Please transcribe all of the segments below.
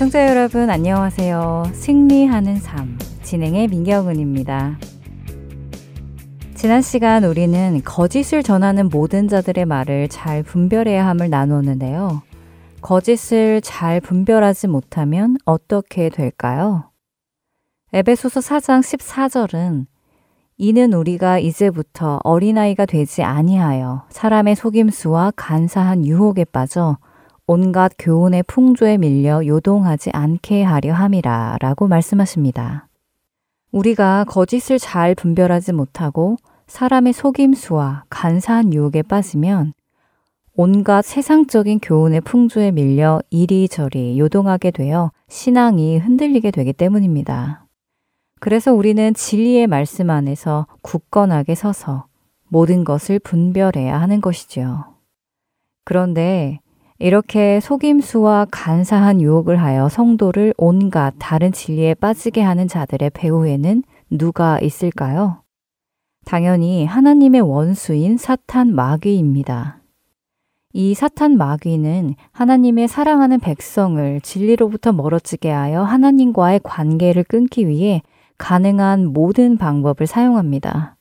애청자 여러분 안녕하세요. 승리하는 삶 진행의 민경은입니다. 지난 시간 우리는 거짓을 전하는 모든 자들의 말을 잘 분별해야 함을 나누었는데요. 거짓을 잘 분별하지 못하면 어떻게 될까요? 에베소서 4장 14절은 이는 우리가 이제부터 어린아이가 되지 아니하여 사람의 속임수와 간사한 유혹에 빠져 온갖 교훈의 풍조에 밀려 요동하지 않게 하려 함이라 라고 말씀하십니다. 우리가 거짓을 잘 분별하지 못하고 사람의 속임수와 간사한 유혹에 빠지면 온갖 세상적인 교훈의 풍조에 밀려 이리저리 요동하게 되어 신앙이 흔들리게 되기 때문입니다. 그래서 우리는 진리의 말씀 안에서 굳건하게 서서 모든 것을 분별해야 하는 것이지요. 그런데 이렇게 속임수와 간사한 유혹을 하여 성도를 온갖 다른 진리에 빠지게 하는 자들의 배후에는 누가 있을까요? 당연히 하나님의 원수인 사탄 마귀입니다. 이 사탄 마귀는 하나님의 사랑하는 백성을 진리로부터 멀어지게 하여 하나님과의 관계를 끊기 위해 가능한 모든 방법을 사용합니다.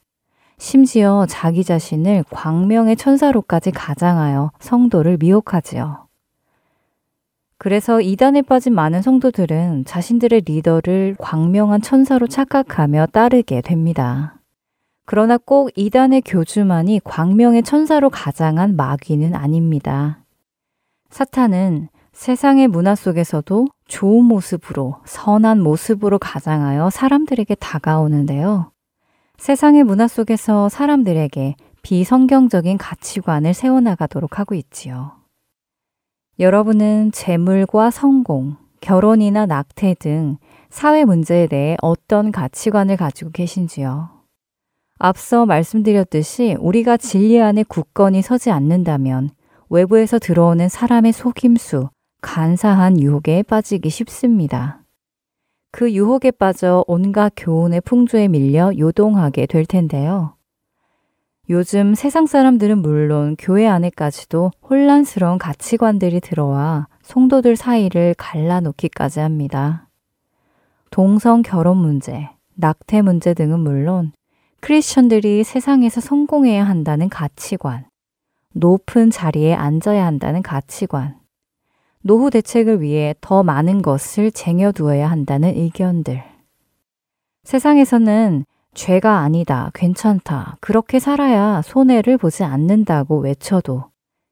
심지어 자기 자신을 광명의 천사로까지 가장하여 성도를 미혹하지요. 그래서 이단에 빠진 많은 성도들은 자신들의 리더를 광명한 천사로 착각하며 따르게 됩니다. 그러나 꼭 이단의 교주만이 광명의 천사로 가장한 마귀는 아닙니다. 사탄은 세상의 문화 속에서도 좋은 모습으로, 선한 모습으로 가장하여 사람들에게 다가오는데요. 세상의 문화 속에서 사람들에게 비성경적인 가치관을 세워나가도록 하고 있지요. 여러분은 재물과 성공, 결혼이나 낙태 등 사회 문제에 대해 어떤 가치관을 가지고 계신지요? 앞서 말씀드렸듯이 우리가 진리 안에 굳건히 서지 않는다면 외부에서 들어오는 사람의 속임수, 간사한 유혹에 빠지기 쉽습니다. 그 유혹에 빠져 온갖 교훈의 풍조에 밀려 요동하게 될 텐데요. 요즘 세상 사람들은 물론 교회 안에까지도 혼란스러운 가치관들이 들어와 성도들 사이를 갈라놓기까지 합니다. 동성 결혼 문제, 낙태 문제 등은 물론 크리스천들이 세상에서 성공해야 한다는 가치관, 높은 자리에 앉아야 한다는 가치관, 노후 대책을 위해 더 많은 것을 쟁여두어야 한다는 의견들. 세상에서는 죄가 아니다, 괜찮다, 그렇게 살아야 손해를 보지 않는다고 외쳐도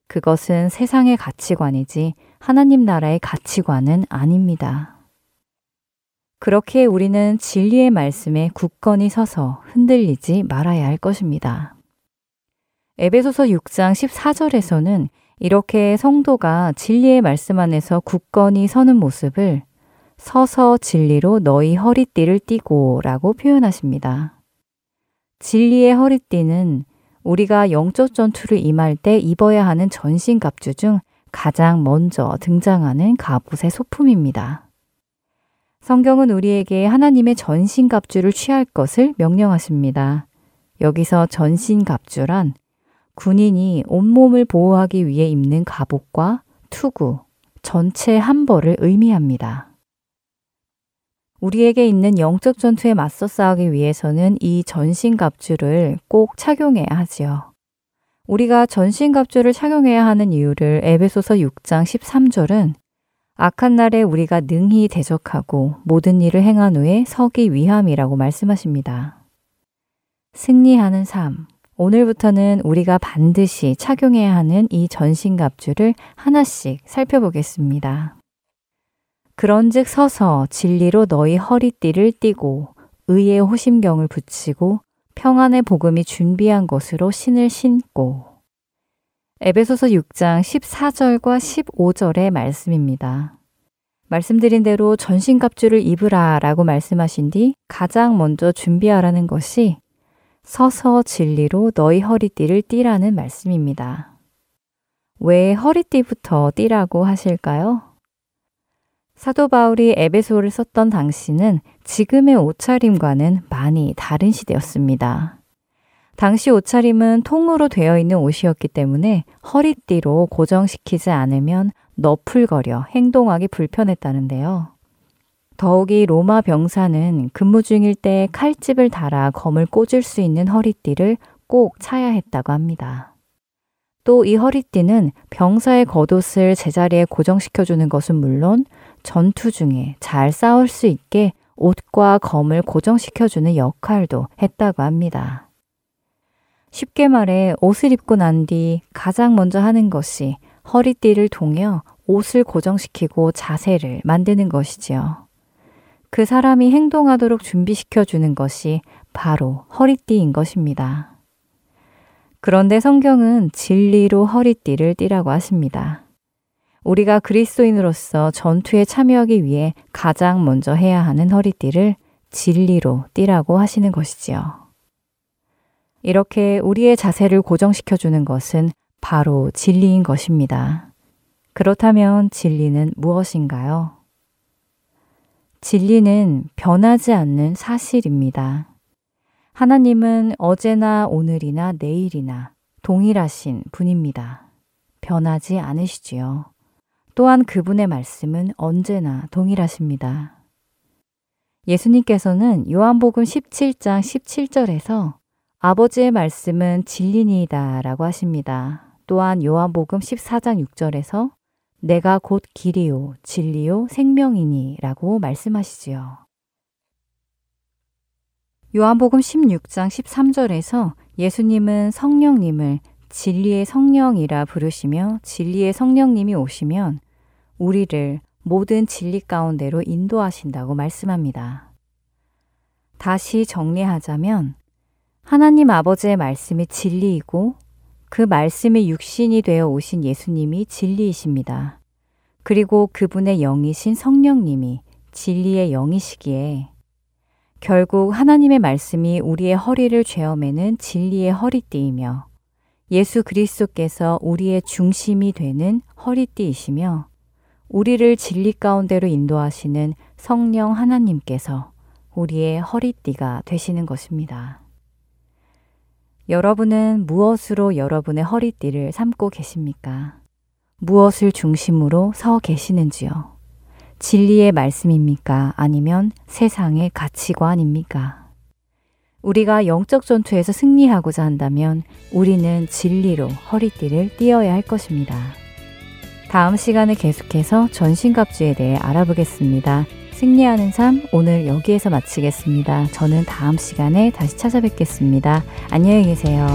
그것은 세상의 가치관이지 하나님 나라의 가치관은 아닙니다. 그렇게 우리는 진리의 말씀에 굳건히 서서 흔들리지 말아야 할 것입니다. 에베소서 6장 14절에서는 이렇게 성도가 진리의 말씀 안에서 굳건히 서는 모습을 서서 진리로 너희 허리띠를 띠고 라고 표현하십니다. 진리의 허리띠는 우리가 영적 전투를 임할 때 입어야 하는 전신 갑주 중 가장 먼저 등장하는 갑옷의 소품입니다. 성경은 우리에게 하나님의 전신 갑주를 취할 것을 명령하십니다. 여기서 전신 갑주란 군인이 온몸을 보호하기 위해 입는 갑옷과 투구, 전체 한 벌을 의미합니다. 우리에게 있는 영적 전투에 맞서 싸우기 위해서는 이 전신갑주를 꼭 착용해야 하지요. 우리가 전신갑주를 착용해야 하는 이유를 에베소서 6장 13절은 악한 날에 우리가 능히 대적하고 모든 일을 행한 후에 서기 위함이라고 말씀하십니다. 승리하는 삶, 오늘부터는 우리가 반드시 착용해야 하는 이 전신갑주를 하나씩 살펴보겠습니다. 그런즉 서서 진리로 너희 허리띠를 띠고 의의 호심경을 붙이고 평안의 복음이 준비한 것으로 신을 신고 에베소서 6장 14절과 15절의 말씀입니다. 말씀드린 대로 전신갑주를 입으라 라고 말씀하신 뒤 가장 먼저 준비하라는 것이 서서 진리로 너희 허리띠를 띠라는 말씀입니다. 왜 허리띠부터 띠라고 하실까요? 사도 바울이 에베소를 썼던 당시는 지금의 옷차림과는 많이 다른 시대였습니다. 당시 옷차림은 통으로 되어 있는 옷이었기 때문에 허리띠로 고정시키지 않으면 너풀거려 행동하기 불편했다는데요. 더욱이 로마 병사는 근무 중일 때 칼집을 달아 검을 꽂을 수 있는 허리띠를 꼭 차야 했다고 합니다. 또 이 허리띠는 병사의 겉옷을 제자리에 고정시켜주는 것은 물론 전투 중에 잘 싸울 수 있게 옷과 검을 고정시켜주는 역할도 했다고 합니다. 쉽게 말해 옷을 입고 난 뒤 가장 먼저 하는 것이 허리띠를 동여 옷을 고정시키고 자세를 만드는 것이지요. 그 사람이 행동하도록 준비시켜 주는 것이 바로 허리띠인 것입니다. 그런데 성경은 진리로 허리띠를 띠라고 하십니다. 우리가 그리스도인으로서 전투에 참여하기 위해 가장 먼저 해야 하는 허리띠를 진리로 띠라고 하시는 것이지요. 이렇게 우리의 자세를 고정시켜 주는 것은 바로 진리인 것입니다. 그렇다면 진리는 무엇인가요? 진리는 변하지 않는 사실입니다. 하나님은 어제나 오늘이나 내일이나 동일하신 분입니다. 변하지 않으시지요. 또한 그분의 말씀은 언제나 동일하십니다. 예수님께서는 요한복음 17장 17절에서 아버지의 말씀은 진리니이다 라고 하십니다. 또한 요한복음 14장 6절에서 내가 곧 길이요, 진리요, 생명이니 라고 말씀하시지요. 요한복음 16장 13절에서 예수님은 성령님을 진리의 성령이라 부르시며 진리의 성령님이 오시면 우리를 모든 진리 가운데로 인도하신다고 말씀합니다. 다시 정리하자면 하나님 아버지의 말씀이 진리이고 그 말씀이 육신이 되어 오신 예수님이 진리이십니다. 그리고 그분의 영이신 성령님이 진리의 영이시기에 결국 하나님의 말씀이 우리의 허리를 죄어매는 진리의 허리띠이며 예수 그리스도께서 우리의 중심이 되는 허리띠이시며 우리를 진리 가운데로 인도하시는 성령 하나님께서 우리의 허리띠가 되시는 것입니다. 여러분은 무엇으로 여러분의 허리띠를 삼고 계십니까? 무엇을 중심으로 서 계시는지요? 진리의 말씀입니까? 아니면 세상의 가치관입니까? 우리가 영적 전투에서 승리하고자 한다면 우리는 진리로 허리띠를 띄어야 할 것입니다. 다음 시간에 계속해서 전신갑주에 대해 알아보겠습니다. 승리하는 삶 오늘 여기에서 마치겠습니다. 저는 다음 시간에 다시 찾아뵙겠습니다. 안녕히 계세요.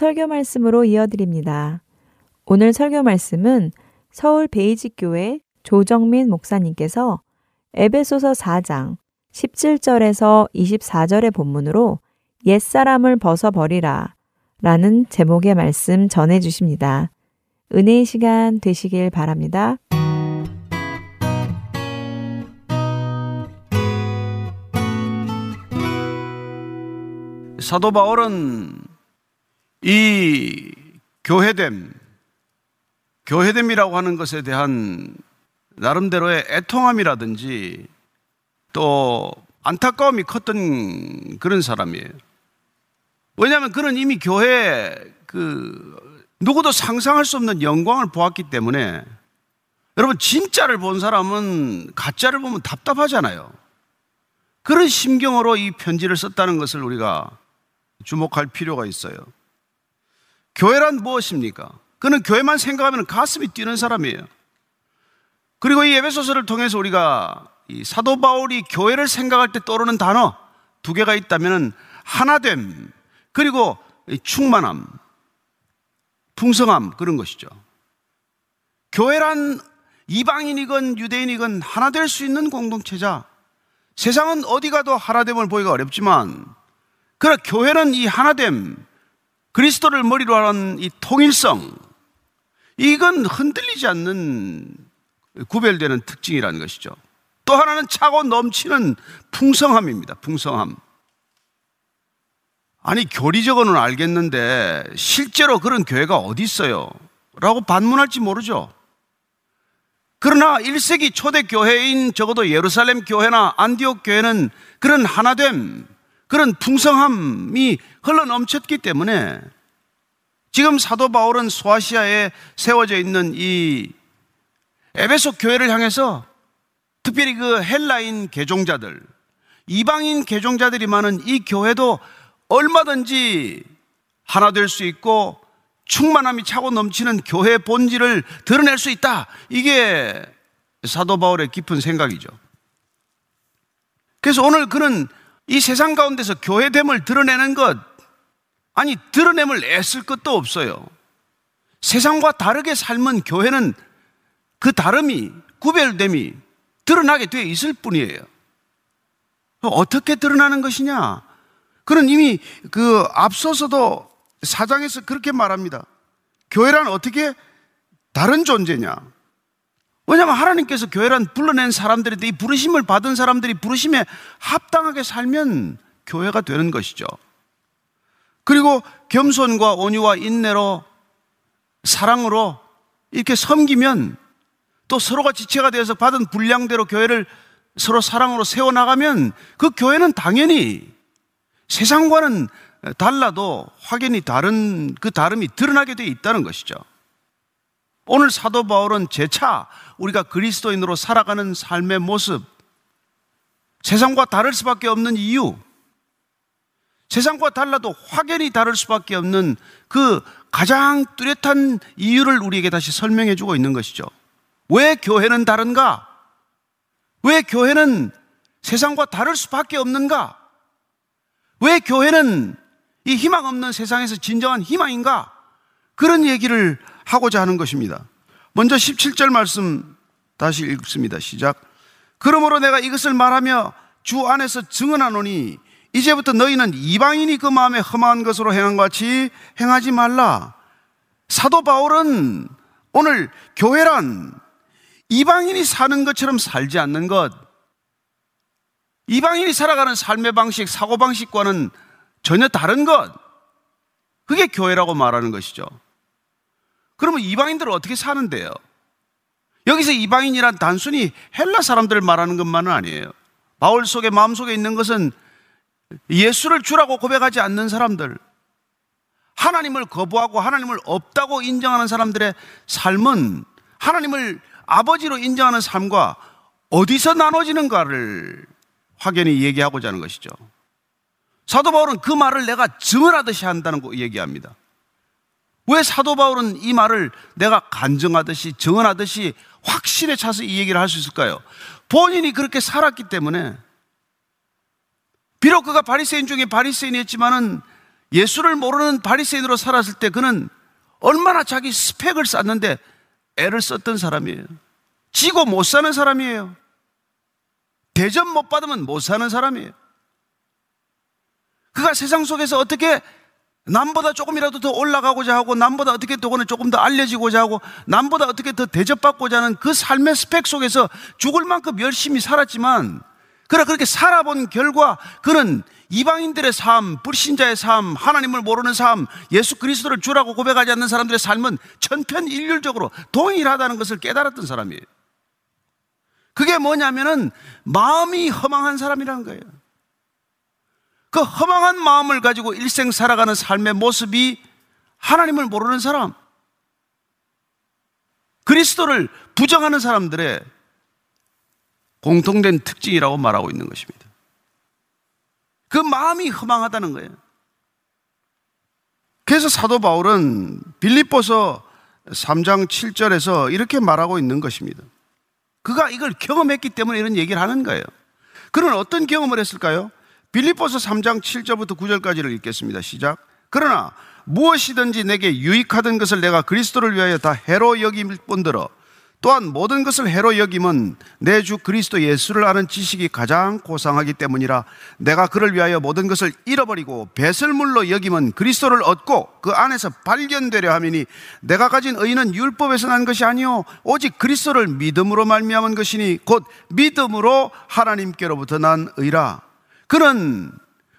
설교 말씀으로 이어드립니다. 오늘 설교 말씀은 서울 베이직교회 조정민 목사님께서 에베소서 4장 17절에서 24절의 본문으로 옛사람을 벗어버리라 라는 제목의 말씀 전해 주십니다. 은혜의 시간 되시길 바랍니다. 사도 바울은 이 교회됨, 교회됨이라고 하는 것에 대한 나름대로의 애통함이라든지 또 안타까움이 컸던 그런 사람이에요. 왜냐하면 그는 이미 교회 그 누구도 상상할 수 없는 영광을 보았기 때문에 여러분 진짜를 본 사람은 가짜를 보면 답답하잖아요. 그런 심경으로 이 편지를 썼다는 것을 우리가 주목할 필요가 있어요. 교회란 무엇입니까? 그는 교회만 생각하면 가슴이 뛰는 사람이에요. 그리고 이 예배소설을 통해서 우리가 이 사도 바울이 교회를 생각할 때 떠오르는 단어 두 개가 있다면 하나됨 그리고 충만함, 풍성함 그런 것이죠. 교회란 이방인이건 유대인이건 하나 될 수 있는 공동체자. 세상은 어디 가도 하나됨을 보기가 어렵지만 그러나 교회는 이 하나됨, 그리스도를 머리로 하는 이 통일성, 이건 흔들리지 않는 구별되는 특징이라는 것이죠. 또 하나는 차고 넘치는 풍성함입니다. 풍성함. 아니, 교리적으로는 알겠는데, 실제로 그런 교회가 어디 있어요? 라고 반문할지 모르죠. 그러나 1세기 초대 교회인 적어도 예루살렘 교회나 안디옥 교회는 그런 하나됨, 그런 풍성함이 흘러 넘쳤기 때문에 지금 사도 바울은 소아시아에 세워져 있는 이 에베소 교회를 향해서 특별히 그 헬라인 개종자들, 이방인 개종자들이 많은 이 교회도 얼마든지 하나 될 수 있고 충만함이 차고 넘치는 교회 본질을 드러낼 수 있다. 이게 사도 바울의 깊은 생각이죠. 그래서 오늘 그는 이 세상 가운데서 교회됨을 드러내는 것, 아니, 드러냄을 애쓸 것도 없어요. 세상과 다르게 삶은 교회는 그 다름이, 구별됨이 드러나게 되어 있을 뿐이에요. 어떻게 드러나는 것이냐? 그는 이미 그 앞서서도 사장에서 그렇게 말합니다. 교회란 어떻게 다른 존재냐? 왜냐하면 하나님께서 교회란 불러낸 사람들인데 이 부르심을 받은 사람들이 부르심에 합당하게 살면 교회가 되는 것이죠. 그리고 겸손과 온유와 인내로 사랑으로 이렇게 섬기면 또 서로가 지체가 되어서 받은 분량대로 교회를 서로 사랑으로 세워나가면 그 교회는 당연히 세상과는 달라도 확연히 다른 그 다름이 드러나게 되어 있다는 것이죠. 오늘 사도 바울은 재차 우리가 그리스도인으로 살아가는 삶의 모습, 세상과 다를 수밖에 없는 이유, 세상과 달라도 확연히 다를 수밖에 없는 그 가장 뚜렷한 이유를 우리에게 다시 설명해 주고 있는 것이죠. 왜 교회는 다른가? 왜 교회는 세상과 다를 수밖에 없는가? 왜 교회는 이 희망 없는 세상에서 진정한 희망인가? 그런 얘기를 하고자 하는 것입니다. 먼저 17절 말씀 다시 읽습니다. 시작. 그러므로 내가 이것을 말하며 주 안에서 증언하노니 이제부터 너희는 이방인이 그 마음에 험한 것으로 행한 것 같이 행하지 말라. 사도 바울은 오늘 교회란 이방인이 사는 것처럼 살지 않는 것, 이방인이 살아가는 삶의 방식, 사고방식과는 전혀 다른 것, 그게 교회라고 말하는 것이죠. 그러면 이방인들은 어떻게 사는데요? 여기서 이방인이란 단순히 헬라 사람들을 말하는 것만은 아니에요. 바울 속에 마음속에 있는 것은 예수를 주라고 고백하지 않는 사람들, 하나님을 거부하고 하나님을 없다고 인정하는 사람들의 삶은 하나님을 아버지로 인정하는 삶과 어디서 나눠지는가를 확연히 얘기하고자 하는 것이죠. 사도 바울은 그 말을 내가 증언하듯이 한다는 거 얘기합니다. 왜 사도 바울은 이 말을 내가 간증하듯이 증언하듯이 확실에 차서 이 얘기를 할 수 있을까요? 본인이 그렇게 살았기 때문에 비록 그가 바리새인 중에 바리새인이었지만은 예수를 모르는 바리새인으로 살았을 때 그는 얼마나 자기 스펙을 쌓는데 애를 썼던 사람이에요. 지고 못 사는 사람이에요. 대접 못 받으면 못 사는 사람이에요. 그가 세상 속에서 어떻게 남보다 조금이라도 더 올라가고자 하고 남보다 어떻게 또는 조금 더 알려지고자 하고 남보다 어떻게 더 대접받고자 하는 그 삶의 스펙 속에서 죽을 만큼 열심히 살았지만 그러나 그렇게 살아본 결과 그는 이방인들의 삶, 불신자의 삶, 하나님을 모르는 삶, 예수 그리스도를 주라고 고백하지 않는 사람들의 삶은 천편일률적으로 동일하다는 것을 깨달았던 사람이에요. 그게 뭐냐면은 마음이 허망한 사람이라는 거예요. 그 허망한 마음을 가지고 일생 살아가는 삶의 모습이 하나님을 모르는 사람, 그리스도를 부정하는 사람들의 공통된 특징이라고 말하고 있는 것입니다. 그 마음이 허망하다는 거예요. 그래서 사도 바울은 빌립보서 3장 7절에서 이렇게 말하고 있는 것입니다. 그가 이걸 경험했기 때문에 이런 얘기를 하는 거예요. 그는 어떤 경험을 했을까요? 빌립보서 3장 7절부터 9절까지를 읽겠습니다. 시작. 그러나 무엇이든지 내게 유익하던 것을 내가 그리스도를 위하여 다 해로 여김 뿐더러 또한 모든 것을 해로 여김은 내 주 그리스도 예수를 아는 지식이 가장 고상하기 때문이라 내가 그를 위하여 모든 것을 잃어버리고 배설물로 여김은 그리스도를 얻고 그 안에서 발견되려 함이니 내가 가진 의는 율법에서 난 것이 아니요 오직 그리스도를 믿음으로 말미암은 것이니 곧 믿음으로 하나님께로부터 난 의라 그는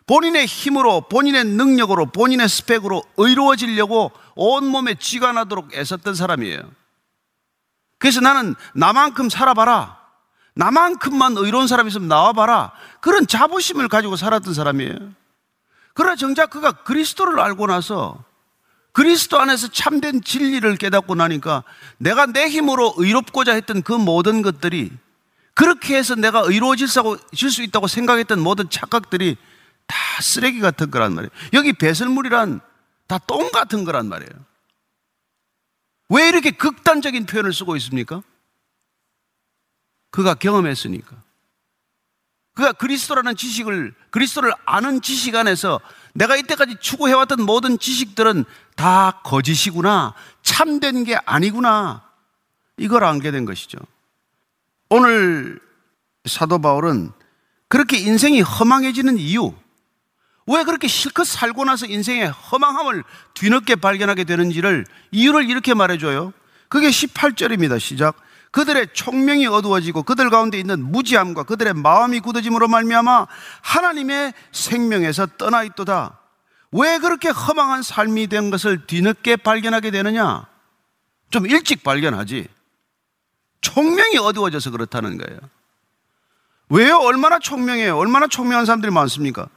본인의 힘으로 본인의 능력으로 본인의 스펙으로 의로워지려고 온몸에 쥐가 나도록 애썼던 사람이에요 그래서 나는 나만큼 살아봐라. 나만큼만 의로운 사람이 있으면 나와봐라. 그런 자부심을 가지고 살았던 사람이에요. 그러나 정작 그가 그리스도를 알고 나서 그리스도 안에서 참된 진리를 깨닫고 나니까 내가 내 힘으로 의롭고자 했던 그 모든 것들이 그렇게 해서 내가 의로워질 수 있다고 생각했던 모든 착각들이 다 쓰레기 같은 거란 말이에요. 여기 배설물이란 다 똥 같은 거란 말이에요. 왜 이렇게 극단적인 표현을 쓰고 있습니까? 그가 경험했으니까. 그가 그리스도라는 지식을, 그리스도를 아는 지식 안에서 내가 이때까지 추구해왔던 모든 지식들은 다 거짓이구나. 참된 게 아니구나. 이걸 알게 된 것이죠. 오늘 사도 바울은 그렇게 인생이 허망해지는 이유, 왜 그렇게 실컷 살고 나서 인생의 허망함을 뒤늦게 발견하게 되는지를 이유를 이렇게 말해줘요. 그게 18절입니다. 시작. 그들의 총명이 어두워지고 그들 가운데 있는 무지함과 그들의 마음이 굳어짐으로 말미암아 하나님의 생명에서 떠나 있도다. 왜 그렇게 허망한 삶이 된 것을 뒤늦게 발견하게 되느냐? 좀 일찍 발견하지. 총명이 어두워져서 그렇다는 거예요. 왜요? 얼마나 총명해요? 얼마나 총명한 사람들이 많습니까?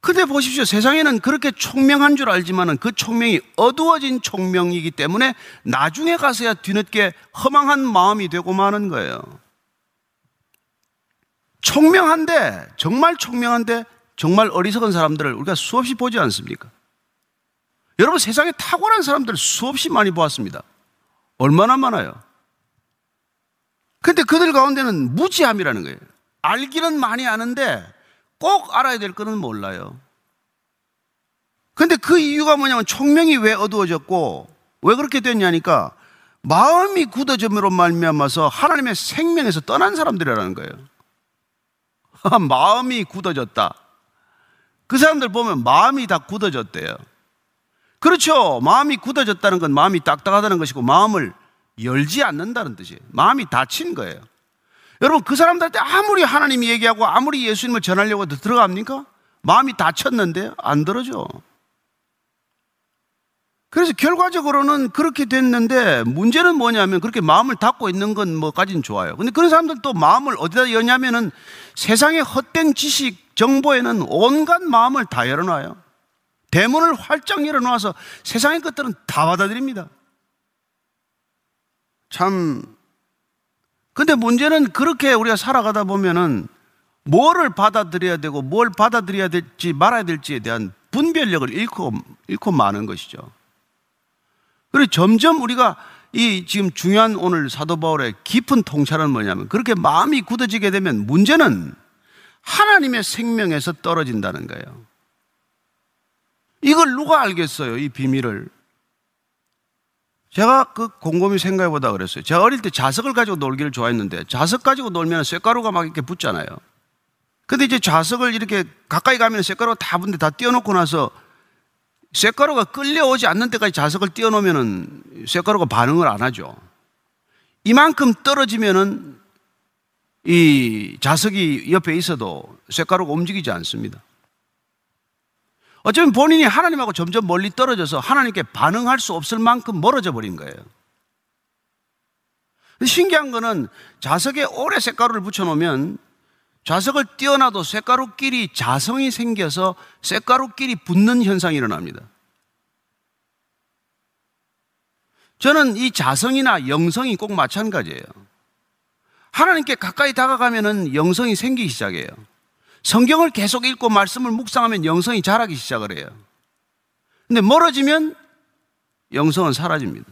근데 보십시오. 세상에는 그렇게 총명한 줄 알지만은 그 총명이 어두워진 총명이기 때문에 나중에 가서야 뒤늦게 허망한 마음이 되고 마는 거예요. 총명한데, 정말 총명한데, 정말 어리석은 사람들을 우리가 수없이 보지 않습니까? 여러분 세상에 탁월한 사람들 수없이 많이 보았습니다. 얼마나 많아요? 근데 그들 가운데는 무지함이라는 거예요. 알기는 많이 아는데 꼭 알아야 될 거는 몰라요. 근데 그 이유가 뭐냐면 총명이 왜 어두워졌고 왜 그렇게 됐냐니까 마음이 굳어짐으로 말미암아서 하나님의 생명에서 떠난 사람들이라는 거예요. 마음이 굳어졌다. 그 사람들 보면 마음이 다 굳어졌대요. 그렇죠. 마음이 굳어졌다는 건 마음이 딱딱하다는 것이고 마음을 열지 않는다는 뜻이에요. 마음이 닫힌 거예요. 여러분 그 사람들한테 아무리 하나님이 얘기하고 아무리 예수님을 전하려고 들어갑니까? 마음이 닫혔는데 안 들어죠. 그래서 결과적으로는 그렇게 됐는데 문제는 뭐냐면 그렇게 마음을 닫고 있는 건 뭐까지는 좋아요. 근데 그런 사람들 또 마음을 어디다 여냐면은 세상의 헛된 지식, 정보에는 온갖 마음을 다 열어놔요. 대문을 활짝 열어놓아서 세상의 것들은 다 받아들입니다. 참 근데 문제는 그렇게 우리가 살아가다 보면은 뭐를 받아들여야 되고 뭘 받아들여야 될지 말아야 될지에 대한 분별력을 잃고, 잃고 마는 것이죠. 그리고 점점 우리가 이 지금 중요한 오늘 사도 바울의 깊은 통찰은 뭐냐면 그렇게 마음이 굳어지게 되면 문제는 하나님의 생명에서 떨어진다는 거예요. 이걸 누가 알겠어요? 이 비밀을. 제가 그 곰곰이 생각해 보다 그랬어요. 제가 어릴 때 자석을 가지고 놀기를 좋아했는데 자석 가지고 놀면 쇳가루가 막 이렇게 붙잖아요. 근데 이제 자석을 이렇게 가까이 가면 쇳가루가 다 붙는데 다 띄워놓고 나서 쇳가루가 끌려오지 않는 데까지 자석을 띄워놓으면은 쇳가루가 반응을 안 하죠. 이만큼 떨어지면은 이 자석이 옆에 있어도 쇳가루가 움직이지 않습니다. 어쩌면 본인이 하나님하고 점점 멀리 떨어져서 하나님께 반응할 수 없을 만큼 멀어져 버린 거예요. 신기한 거는 자석에 오래 쇳가루를 붙여놓으면 자석을 띄어놔도 쇳가루끼리 자성이 생겨서 쇳가루끼리 붙는 현상이 일어납니다. 저는 이 자성이나 영성이 꼭 마찬가지예요. 하나님께 가까이 다가가면은 영성이 생기기 시작해요. 성경을 계속 읽고 말씀을 묵상하면 영성이 자라기 시작을 해요. 근데 멀어지면 영성은 사라집니다.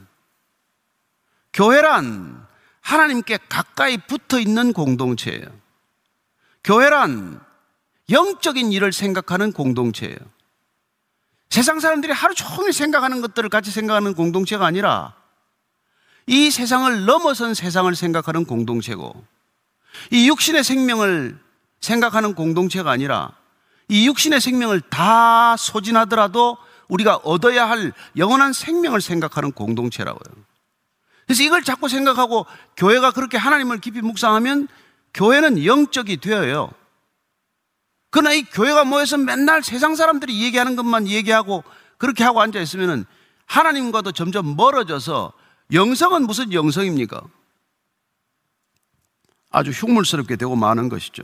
교회란 하나님께 가까이 붙어 있는 공동체예요. 교회란 영적인 일을 생각하는 공동체예요. 세상 사람들이 하루 종일 생각하는 것들을 같이 생각하는 공동체가 아니라 이 세상을 넘어선 세상을 생각하는 공동체고 이 육신의 생명을 생각하는 공동체가 아니라 이 육신의 생명을 다 소진하더라도 우리가 얻어야 할 영원한 생명을 생각하는 공동체라고요. 그래서 이걸 자꾸 생각하고 교회가 그렇게 하나님을 깊이 묵상하면 교회는 영적이 되어요. 그러나 이 교회가 모여서 맨날 세상 사람들이 얘기하는 것만 얘기하고 그렇게 하고 앉아 있으면 하나님과도 점점 멀어져서 영성은 무슨 영성입니까? 아주 흉물스럽게 되고 마는 것이죠.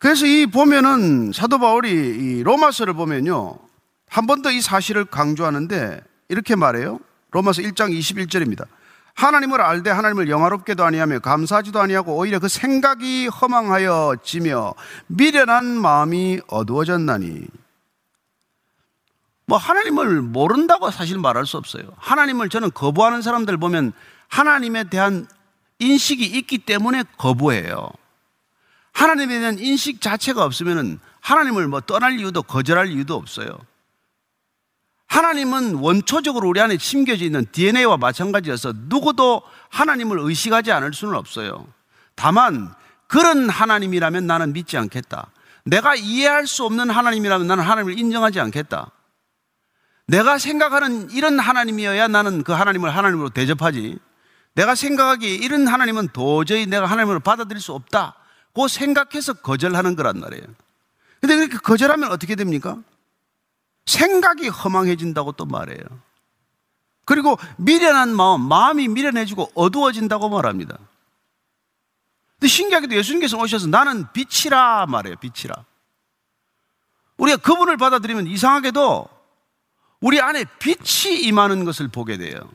그래서 이 보면은 사도 바울이 이 로마서를 보면요. 한 번 더 이 사실을 강조하는데 이렇게 말해요. 로마서 1장 21절입니다. 하나님을 알되 하나님을 영화롭게도 아니하며 감사하지도 아니하고 오히려 그 생각이 허망하여 지며 미련한 마음이 어두워졌나니 뭐 하나님을 모른다고 사실 말할 수 없어요. 하나님을 저는 거부하는 사람들 보면 하나님에 대한 인식이 있기 때문에 거부해요. 하나님에 대한 인식 자체가 없으면 하나님을 뭐 떠날 이유도 거절할 이유도 없어요. 하나님은 원초적으로 우리 안에 심겨져 있는 DNA와 마찬가지여서 누구도 하나님을 의식하지 않을 수는 없어요. 다만 그런 하나님이라면 나는 믿지 않겠다. 내가 이해할 수 없는 하나님이라면 나는 하나님을 인정하지 않겠다. 내가 생각하는 이런 하나님이어야 나는 그 하나님을 하나님으로 대접하지. 내가 생각하기에 이런 하나님은 도저히 내가 하나님으로 받아들일 수 없다. 고 생각해서 거절하는 거란 말이에요. 근데 그렇게 거절하면 어떻게 됩니까? 생각이 허망해진다고 또 말해요. 그리고 미련한 마음, 마음이 미련해지고 어두워진다고 말합니다. 근데 신기하게도 예수님께서 오셔서 나는 빛이라 말해요. 빛이라. 우리가 그분을 받아들이면 이상하게도 우리 안에 빛이 임하는 것을 보게 돼요.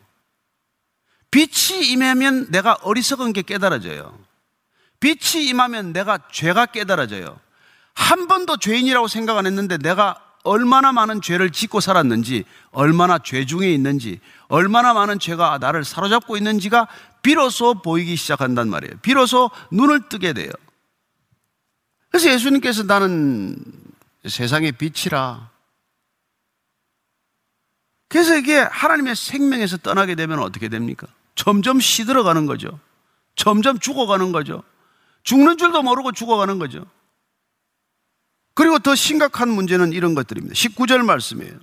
빛이 임하면 내가 어리석은 게 깨달아져요. 빛이 임하면 내가 죄가 깨달아져요. 한 번도 죄인이라고 생각 안 했는데 내가 얼마나 많은 죄를 짓고 살았는지, 얼마나 죄 중에 있는지, 얼마나 많은 죄가 나를 사로잡고 있는지가 비로소 보이기 시작한단 말이에요. 비로소 눈을 뜨게 돼요. 그래서 예수님께서 나는 세상의 빛이라. 그래서 이게 하나님의 생명에서 떠나게 되면 어떻게 됩니까? 점점 시들어가는 거죠. 점점 죽어가는 거죠. 죽는 줄도 모르고 죽어가는 거죠. 그리고 더 심각한 문제는 이런 것들입니다. 19절 말씀이에요.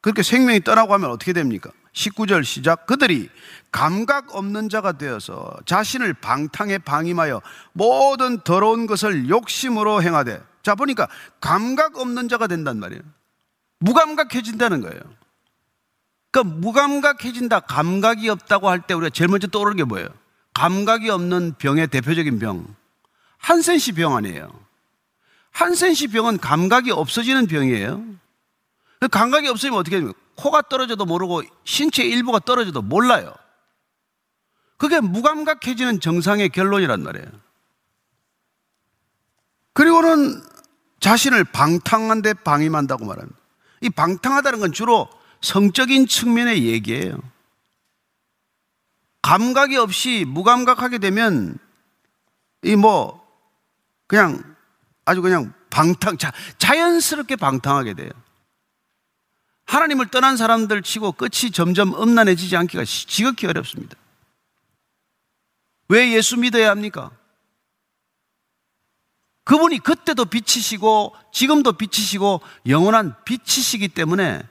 그렇게 생명이 떠나고 하면 어떻게 됩니까? 19절 시작. 그들이 감각 없는 자가 되어서 자신을 방탕에 방임하여 모든 더러운 것을 욕심으로 행하되. 자, 보니까 감각 없는 자가 된단 말이에요. 무감각해진다는 거예요. 그러니까 무감각해진다, 감각이 없다고 할 때 우리가 제일 먼저 떠오르는 게 뭐예요? 감각이 없는 병의 대표적인 병. 한센시 병 아니에요. 한센시 병은 감각이 없어지는 병이에요. 감각이 없으면 어떻게 됩니까? 코가 떨어져도 모르고 신체 일부가 떨어져도 몰라요. 그게 무감각해지는 정상의 결론이란 말이에요. 그리고는 자신을 방탕한데 방임한다고 말합니다. 이 방탕하다는 건 주로 성적인 측면의 얘기예요. 감각이 없이 무감각하게 되면 이 뭐 그냥 아주 그냥 방탕, 자, 자연스럽게 방탕하게 돼요. 하나님을 떠난 사람들 치고 끝이 점점 음란해지지 않기가 지극히 어렵습니다. 왜 예수 믿어야 합니까? 그분이 그때도 빛이시고 지금도 빛이시고 영원한 빛이시기 때문에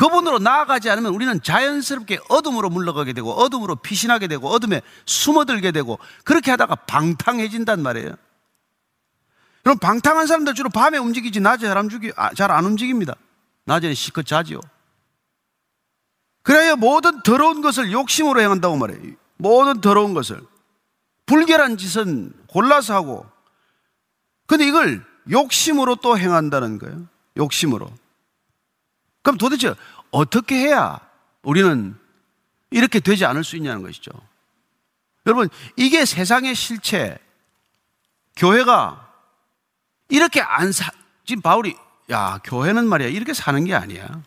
그분으로 나아가지 않으면 우리는 자연스럽게 어둠으로 물러가게 되고 어둠으로 피신하게 되고 어둠에 숨어들게 되고 그렇게 하다가 방탕해진단 말이에요. 그럼 방탕한 사람들 주로 밤에 움직이지 낮에 아, 잘안 움직입니다. 낮에는 시컷 자지요. 그래야 모든 더러운 것을 욕심으로 행한다고 말해요. 모든 더러운 것을. 불결한 짓은 골라서 하고. 근데 이걸 욕심으로 또 행한다는 거예요. 욕심으로. 그럼 도대체 어떻게 해야 우리는 이렇게 되지 않을 수 있냐는 것이죠. 여러분, 이게 세상의 실체. 교회가 이렇게 안 사, 지금 바울이, 야, 교회는 말이야, 이렇게 사는 게 아니야.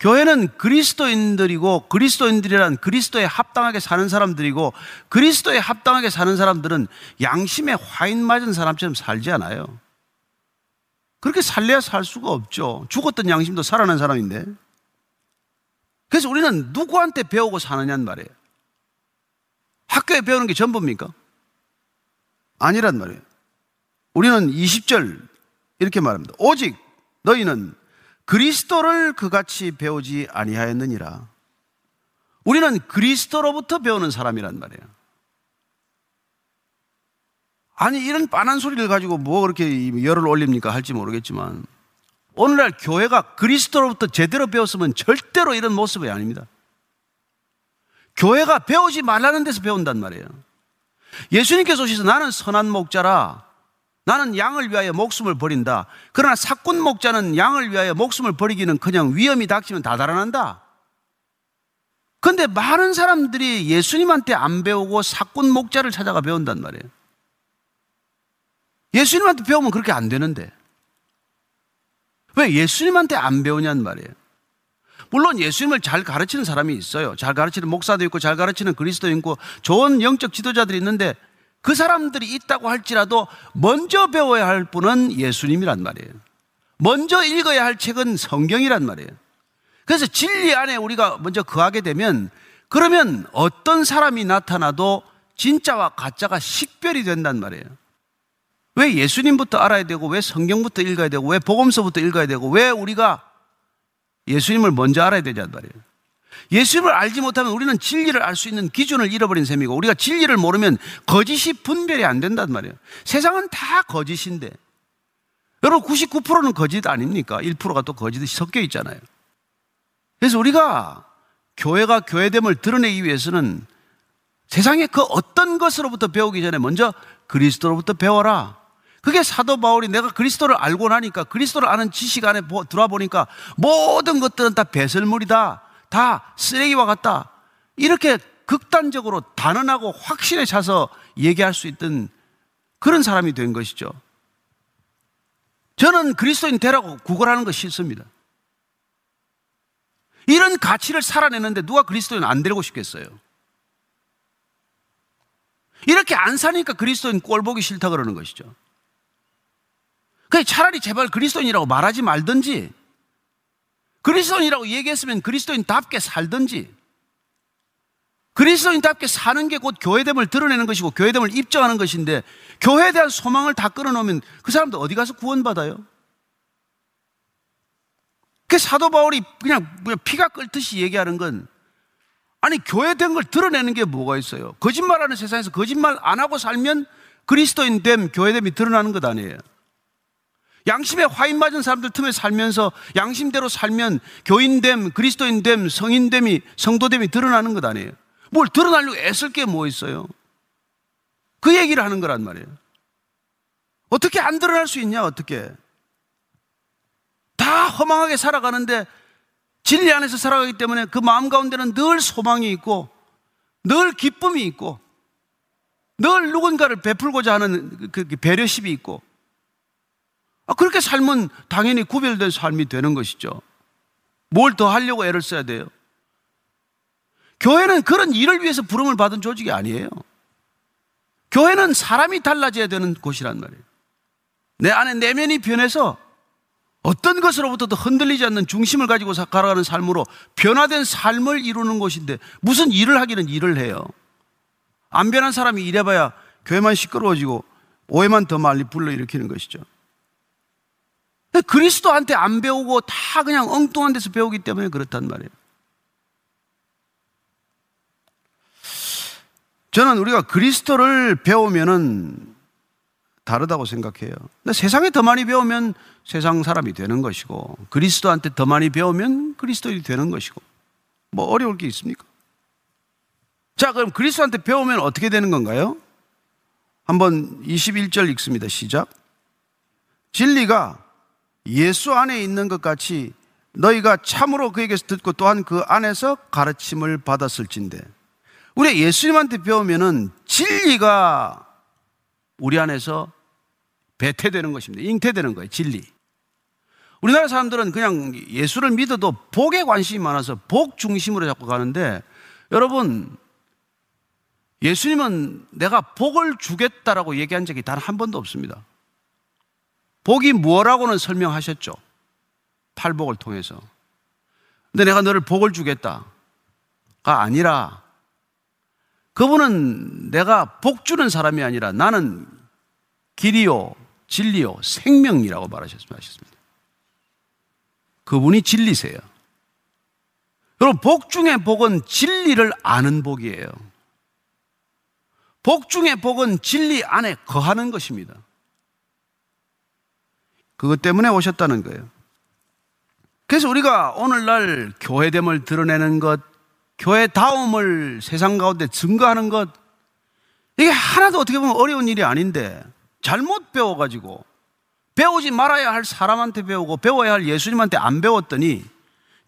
교회는 그리스도인들이고 그리스도인들이란 그리스도에 합당하게 사는 사람들이고 그리스도에 합당하게 사는 사람들은 양심에 화인 맞은 사람처럼 살지 않아요. 그렇게 살래야 살 수가 없죠. 죽었던 양심도 살아난 사람인데. 그래서 우리는 누구한테 배우고 사느냐는 말이에요. 학교에 배우는 게 전부입니까? 아니란 말이에요. 우리는 20절 이렇게 말합니다. 오직 너희는 그리스도를 그같이 배우지 아니하였느니라. 우리는 그리스도로부터 배우는 사람이란 말이에요. 아니, 이런 빤한 소리를 가지고 뭐 그렇게 열을 올립니까? 할지 모르겠지만, 오늘날 교회가 그리스도로부터 제대로 배웠으면 절대로 이런 모습이 아닙니다. 교회가 배우지 말라는 데서 배운단 말이에요. 예수님께서 오셔서 나는 선한 목자라 나는 양을 위하여 목숨을 버린다. 그러나 사꾼 목자는 양을 위하여 목숨을 버리기는 그냥 위험이 닥치면 다 달아난다. 근데 많은 사람들이 예수님한테 안 배우고 사꾼 목자를 찾아가 배운단 말이에요. 예수님한테 배우면 그렇게 안 되는데. 왜 예수님한테 안 배우냐는 말이에요. 물론 예수님을 잘 가르치는 사람이 있어요. 잘 가르치는 목사도 있고 잘 가르치는 그리스도 있고 좋은 영적 지도자들이 있는데 그 사람들이 있다고 할지라도 먼저 배워야 할 분은 예수님이란 말이에요. 먼저 읽어야 할 책은 성경이란 말이에요. 그래서 진리 안에 우리가 먼저 거하게 되면 그러면 어떤 사람이 나타나도 진짜와 가짜가 식별이 된단 말이에요. 왜 예수님부터 알아야 되고, 왜 성경부터 읽어야 되고, 왜 복음서부터 읽어야 되고, 왜 우리가 예수님을 먼저 알아야 되냔 말이에요. 예수님을 알지 못하면 우리는 진리를 알 수 있는 기준을 잃어버린 셈이고 우리가 진리를 모르면 거짓이 분별이 안 된단 말이에요. 세상은 다 거짓인데. 여러분 99%는 거짓 아닙니까? 1%가 또 거짓이 섞여 있잖아요. 그래서 우리가 교회가 교회됨을 드러내기 위해서는 세상의 그 어떤 것으로부터 배우기 전에 먼저 그리스도로부터 배워라. 그게 사도 바울이 내가 그리스도를 알고 나니까 그리스도를 아는 지식 안에 들어와 보니까 모든 것들은 다 배설물이다. 다 쓰레기와 같다. 이렇게 극단적으로 단언하고 확신에 차서 얘기할 수 있던 그런 사람이 된 것이죠. 저는 그리스도인 되라고 구걸하는 거 싫습니다. 이런 가치를 살아내는데 누가 그리스도인 안 되고 싶겠어요? 이렇게 안 사니까 그리스도인 꼴 보기 싫다 그러는 것이죠. 그 차라리 제발 그리스도인이라고 말하지 말든지 그리스도인이라고 얘기했으면 그리스도인답게 살든지 그리스도인답게 사는 게 곧 교회됨을 드러내는 것이고 교회됨을 입증하는 것인데 교회에 대한 소망을 다 끌어놓으면 그 사람들 어디 가서 구원받아요? 그 사도 바울이 그냥 피가 끓듯이 얘기하는 건 아니 교회된 걸 드러내는 게 뭐가 있어요? 거짓말하는 세상에서 거짓말 안 하고 살면 그리스도인 됨, 교회됨이 드러나는 것 아니에요. 양심에 화인 맞은 사람들 틈에 살면서 양심대로 살면 교인됨, 그리스도인됨, 성인됨이, 성도됨이 드러나는 것 아니에요. 뭘 드러나려고 애쓸 게 뭐 있어요? 그 얘기를 하는 거란 말이에요. 어떻게 안 드러날 수 있냐, 어떻게. 다 허망하게 살아가는데 진리 안에서 살아가기 때문에 그 마음 가운데는 늘 소망이 있고 늘 기쁨이 있고 늘 누군가를 베풀고자 하는 그 배려심이 있고 아, 그렇게 삶은 당연히 구별된 삶이 되는 것이죠. 뭘 더 하려고 애를 써야 돼요? 교회는 그런 일을 위해서 부름을 받은 조직이 아니에요. 교회는 사람이 달라져야 되는 곳이란 말이에요. 내 안에 내면이 변해서 어떤 것으로부터도 흔들리지 않는 중심을 가지고 살아가는 삶으로 변화된 삶을 이루는 것인데 무슨 일을 하기는 일을 해요. 안 변한 사람이 일해봐야 교회만 시끄러워지고 오해만 더 많이 불러일으키는 것이죠. 그리스도한테 안 배우고 다 그냥 엉뚱한 데서 배우기 때문에 그렇단 말이에요. 저는 우리가 그리스도를 배우면은 다르다고 생각해요. 근데 세상에 더 많이 배우면 세상 사람이 되는 것이고 그리스도한테 더 많이 배우면 그리스도인이 되는 것이고 뭐 어려울 게 있습니까? 자, 그럼 그리스도한테 배우면 어떻게 되는 건가요? 한번 21절 읽습니다. 시작. 진리가 예수 안에 있는 것 같이 너희가 참으로 그에게서 듣고 또한 그 안에서 가르침을 받았을진데 우리 예수님한테 배우면은 진리가 우리 안에서 배태되는 것입니다. 잉태되는 거예요. 진리. 우리나라 사람들은 그냥 예수를 믿어도 복에 관심이 많아서 복 중심으로 자꾸 가는데 여러분 예수님은 내가 복을 주겠다라고 얘기한 적이 단 한 번도 없습니다. 복이 뭐라고는 설명하셨죠. 팔복을 통해서. 근데 내가 너를 복을 주겠다가 아니라 그분은 내가 복 주는 사람이 아니라 나는 길이요, 진리요, 생명이라고 말하셨습니다. 그분이 진리세요. 여러분, 복 중의 복은 진리를 아는 복이에요. 복 중의 복은 진리 안에 거하는 것입니다. 그것 때문에 오셨다는 거예요. 그래서 우리가 오늘날 교회됨을 드러내는 것, 교회다움을 세상 가운데 증거하는 것, 이게 하나도 어떻게 보면 어려운 일이 아닌데, 잘못 배워가지고, 배우지 말아야 할 사람한테 배우고, 배워야 할 예수님한테 안 배웠더니,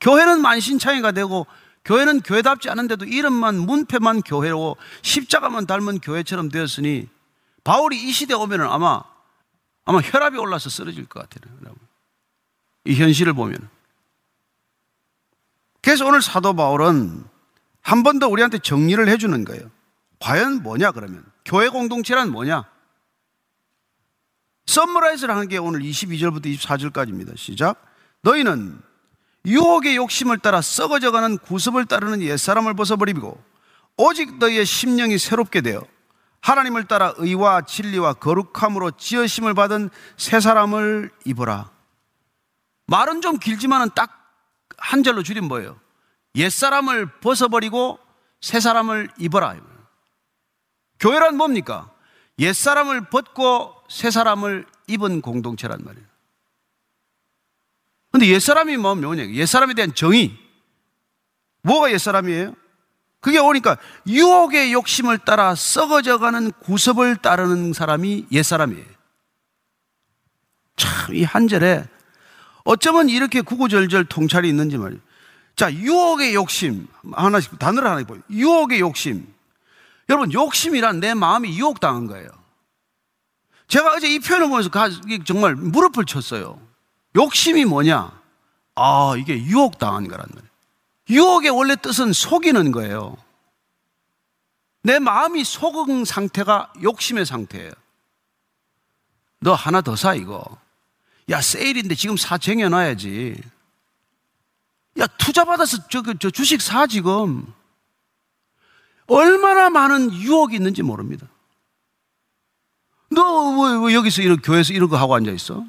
교회는 만신창이가 되고, 교회는 교회답지 않은데도 이름만, 문패만 교회로, 십자가만 닮은 교회처럼 되었으니, 바울이 이 시대에 오면은 아마, 아마 혈압이 올라서 쓰러질 것 같아요. 이 현실을 보면. 그래서 오늘 사도 바울은 한 번 더 우리한테 정리를 해주는 거예요. 과연 뭐냐, 그러면? 교회 공동체란 뭐냐? 썸머라이즈를 하는 게 오늘 22절부터 24절까지입니다. 시작. 너희는 유혹의 욕심을 따라 썩어져가는 구습을 따르는 옛사람을 벗어버리고 오직 너희의 심령이 새롭게 되어 하나님을 따라 의와 진리와 거룩함으로 지으심을 받은 새 사람을 입어라. 말은 좀 길지만은 딱 한 절로 줄인 뭐예요? 옛사람을 벗어버리고 새 사람을 입어라. 교회란 뭡니까? 옛사람을 벗고 새 사람을 입은 공동체란 말이에요. 근데 옛사람이 뭐냐? 옛사람에 대한 정의. 뭐가 옛사람이에요? 그게 오니까 유혹의 욕심을 따라 썩어져 가는 구습을 따르는 사람이 옛사람이에요. 참, 이 한 절에 어쩌면 이렇게 구구절절 통찰이 있는지 말이에요. 자, 유혹의 욕심. 하나씩, 단어를 하나 보요 유혹의 욕심. 여러분, 욕심이란 내 마음이 유혹당한 거예요. 제가 어제 이 표현을 보면서 정말 무릎을 쳤어요. 욕심이 뭐냐? 아, 이게 유혹당한 거란 말이에요. 유혹의 원래 뜻은 속이는 거예요. 내 마음이 속은 상태가 욕심의 상태예요. 너 하나 더 사, 이거. 야, 세일인데 지금 사 쟁여놔야지. 야, 투자받아서 저, 그, 저 주식 사, 지금. 얼마나 많은 유혹이 있는지 모릅니다. 너왜 왜 여기서 이런 교회에서 이런 거 하고 앉아 있어?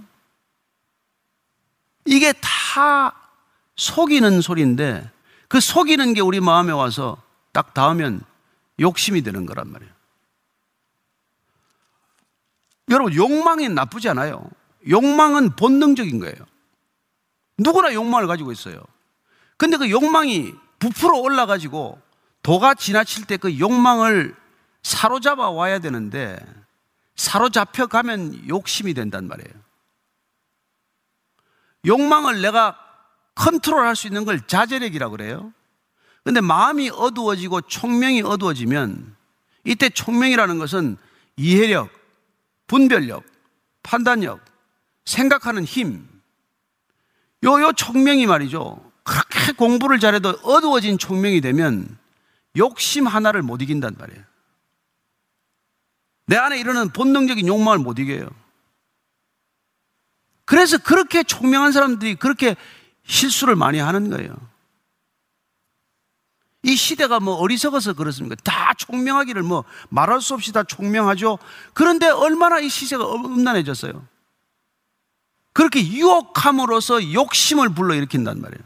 이게 다 속이는 소리인데 그 속이는 게 우리 마음에 와서 딱 닿으면 욕심이 되는 거란 말이에요. 여러분 욕망이 나쁘지 않아요. 욕망은 본능적인 거예요. 누구나 욕망을 가지고 있어요. 근데 그 욕망이 부풀어 올라가지고 도가 지나칠 때 그 욕망을 사로잡아 와야 되는데 사로잡혀 가면 욕심이 된단 말이에요. 욕망을 내가 컨트롤 할 수 있는 걸 자제력이라고 그래요. 근데 마음이 어두워지고 총명이 어두워지면 이때 총명이라는 것은 이해력, 분별력, 판단력, 생각하는 힘, 요, 요 총명이 말이죠. 그렇게 공부를 잘해도 어두워진 총명이 되면 욕심 하나를 못 이긴단 말이에요. 내 안에 이르는 본능적인 욕망을 못 이겨요. 그래서 그렇게 총명한 사람들이 그렇게 실수를 많이 하는 거예요. 이 시대가 뭐 어리석어서 그렇습니까? 다 총명하기를 뭐 말할 수 없이 다 총명하죠. 그런데 얼마나 이 시세가 음란해졌어요. 그렇게 유혹함으로써 욕심을 불러일으킨단 말이에요.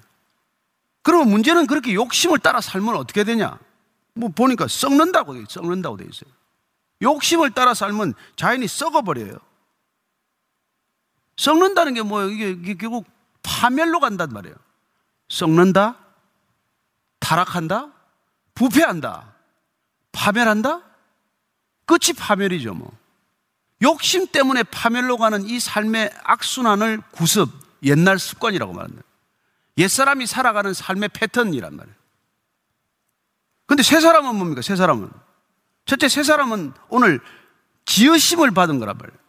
그러면 문제는 그렇게 욕심을 따라 살면 어떻게 되냐? 뭐 보니까 썩는다고 돼, 썩는다고 돼 있어요. 욕심을 따라 살면 자연이 썩어버려요. 썩는다는 게 뭐예요? 이게, 이게 결국 파멸로 간단 말이에요. 썩는다? 타락한다? 부패한다? 파멸한다? 끝이 파멸이죠, 뭐. 욕심 때문에 파멸로 가는 이 삶의 악순환을 구습, 옛날 습관이라고 말합니다. 옛사람이 살아가는 삶의 패턴이란 말이에요. 근데 새 사람은 뭡니까? 새 사람은. 첫째, 새 사람은 오늘 지으심을 받은 거란 말이에요.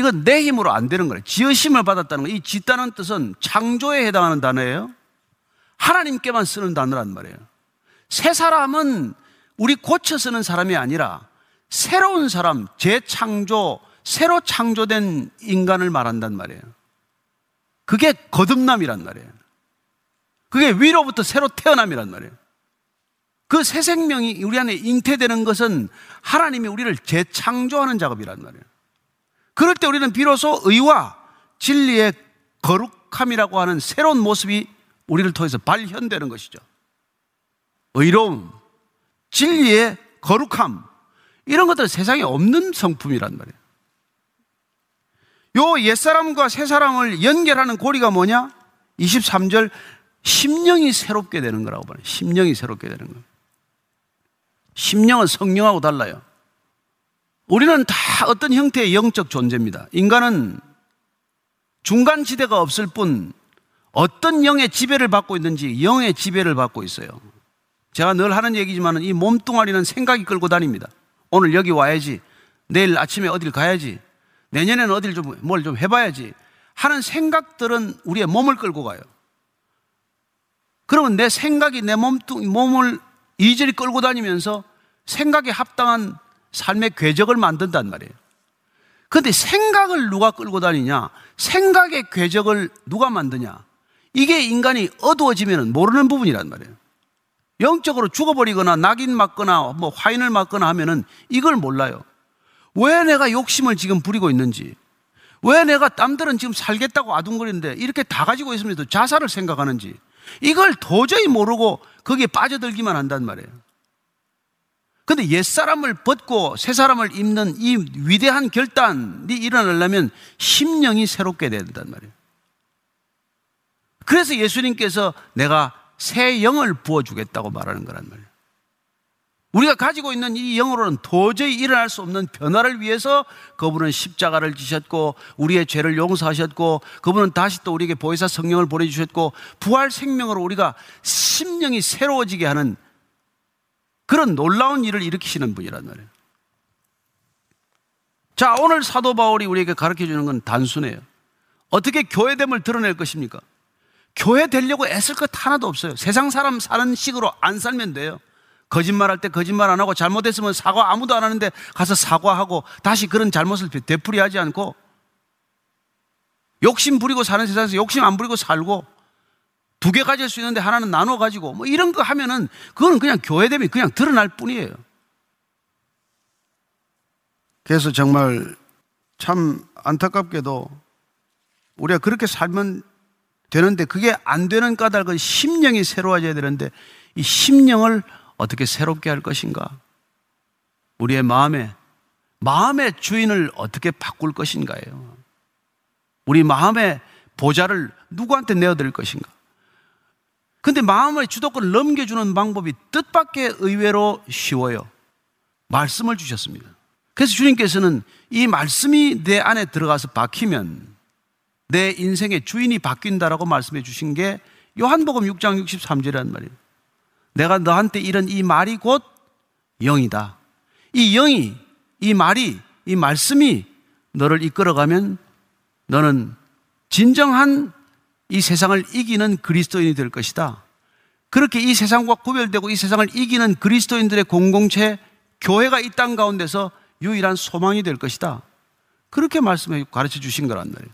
이건 내 힘으로 안 되는 거예요. 지으심을 받았다는 거. 이 짓다는 뜻은 창조에 해당하는 단어예요. 하나님께만 쓰는 단어란 말이에요. 새 사람은 우리 고쳐 쓰는 사람이 아니라 새로운 사람, 재창조, 새로 창조된 인간을 말한단 말이에요. 그게 거듭남이란 말이에요. 그게 위로부터 새로 태어남이란 말이에요. 그 새 생명이 우리 안에 잉태되는 것은 하나님이 우리를 재창조하는 작업이란 말이에요. 그럴 때 우리는 비로소 의와 진리의 거룩함이라고 하는 새로운 모습이 우리를 통해서 발현되는 것이죠. 의로움, 진리의 거룩함, 이런 것들은 세상에 없는 성품이란 말이에요. 요 옛사람과 새사람을 연결하는 고리가 뭐냐? 23절, 심령이 새롭게 되는 거라고 말해요. 심령이 새롭게 되는 거예요. 심령은 성령하고 달라요. 우리는 다 어떤 형태의 영적 존재입니다. 인간은 중간 지대가 없을 뿐 어떤 영의 지배를 받고 있는지 영의 지배를 받고 있어요. 제가 늘 하는 얘기지만 이 몸뚱아리는 생각이 끌고 다닙니다. 오늘 여기 와야지. 내일 아침에 어딜 가야지. 내년에는 어딜 좀, 뭘 좀 해봐야지. 하는 생각들은 우리의 몸을 끌고 가요. 그러면 내 생각이 내 몸뚱, 몸을 이리저리 끌고 다니면서 생각에 합당한 삶의 궤적을 만든단 말이에요. 근데 생각을 누가 끌고 다니냐? 생각의 궤적을 누가 만드냐? 이게 인간이 어두워지면 모르는 부분이란 말이에요. 영적으로 죽어버리거나 낙인 맞거나 뭐 화인을 맞거나 하면은 이걸 몰라요. 왜 내가 욕심을 지금 부리고 있는지, 왜 내가 남들은 지금 살겠다고 아둥거리는데 이렇게 다 가지고 있으면서 자살을 생각하는지, 이걸 도저히 모르고 거기에 빠져들기만 한단 말이에요. 근데 옛사람을 벗고 새사람을 입는 이 위대한 결단이 일어나려면 심령이 새롭게 된단 말이에요. 그래서 예수님께서 내가 새 영을 부어주겠다고 말하는 거란 말이에요. 우리가 가지고 있는 이 영으로는 도저히 일어날 수 없는 변화를 위해서 그분은 십자가를 지셨고 우리의 죄를 용서하셨고 그분은 다시 또 우리에게 보혜사 성령을 보내주셨고 부활 생명으로 우리가 심령이 새로워지게 하는 그런 놀라운 일을 일으키시는 분이란 말이에요. 자, 오늘 사도 바울이 우리에게 가르쳐 주는 건 단순해요. 어떻게 교회됨을 드러낼 것입니까? 교회 되려고 애쓸 것 하나도 없어요. 세상 사람 사는 식으로 안 살면 돼요. 거짓말 할 때 거짓말 안 하고 잘못했으면 사과 아무도 안 하는데 가서 사과하고 다시 그런 잘못을 되풀이하지 않고 욕심 부리고 사는 세상에서 욕심 안 부리고 살고 두 개 가질 수 있는데 하나는 나눠 가지고 뭐 이런 거 하면은 그거는 그냥 교회됨이 그냥 드러날 뿐이에요. 그래서 정말 참 안타깝게도 우리가 그렇게 살면 되는데 그게 안 되는 까닭은 심령이 새로워져야 되는데 이 심령을 어떻게 새롭게 할 것인가? 우리의 마음에 마음의 주인을 어떻게 바꿀 것인가요? 우리 마음의 보좌를 누구한테 내어드릴 것인가? 근데 마음의 주도권을 넘겨주는 방법이 뜻밖의 의외로 쉬워요. 말씀을 주셨습니다. 그래서 주님께서는 이 말씀이 내 안에 들어가서 박히면 내 인생의 주인이 바뀐다라고 말씀해 주신 게 요한복음 6장 63절이란 말이에요. 내가 너한테 이런 이 말이 곧 영이다. 이 영이, 이 말이, 이 말씀이 너를 이끌어가면 너는 진정한 이 세상을 이기는 그리스도인이 될 것이다. 그렇게 이 세상과 구별되고 이 세상을 이기는 그리스도인들의 공동체, 교회가 이 땅 가운데서 유일한 소망이 될 것이다. 그렇게 말씀해 가르쳐 주신 거란 말이에요.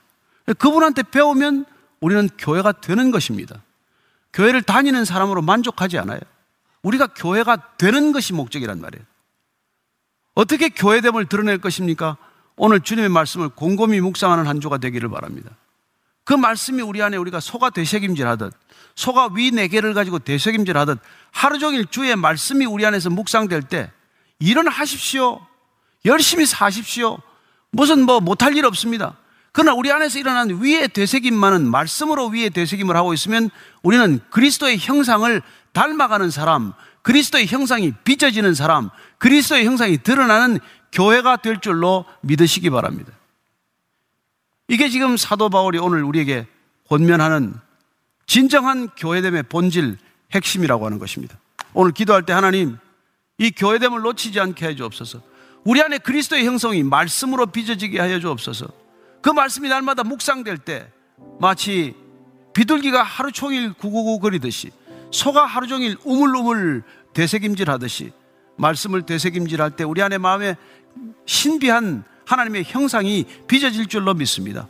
그분한테 배우면 우리는 교회가 되는 것입니다. 교회를 다니는 사람으로 만족하지 않아요. 우리가 교회가 되는 것이 목적이란 말이에요. 어떻게 교회됨을 드러낼 것입니까? 오늘 주님의 말씀을 곰곰이 묵상하는 한 주가 되기를 바랍니다. 그 말씀이 우리 안에 우리가 소가 되새김질 하듯 소가 위 네 개를 가지고 되새김질 하듯 하루 종일 주의 말씀이 우리 안에서 묵상될 때 일어나십시오. 열심히 사십시오. 무슨 뭐 못할 일 없습니다. 그러나 우리 안에서 일어난 위의 되새김만은 말씀으로 위의 되새김을 하고 있으면 우리는 그리스도의 형상을 닮아가는 사람, 그리스도의 형상이 빚어지는 사람, 그리스도의 형상이 드러나는 교회가 될 줄로 믿으시기 바랍니다. 이게 지금 사도 바울이 오늘 우리에게 권면하는 진정한 교회됨의 본질 핵심이라고 하는 것입니다. 오늘 기도할 때 하나님 이 교회됨을 놓치지 않게 해 주옵소서. 우리 안에 그리스도의 형성이 말씀으로 빚어지게 하여 주옵소서. 그 말씀이 날마다 묵상될 때 마치 비둘기가 하루 종일 구구구 거리듯이 소가 하루 종일 우물우물 되새김질 하듯이 말씀을 되새김질 할 때 우리 안에 마음에 신비한 하나님의 형상이 빚어질 줄로 믿습니다.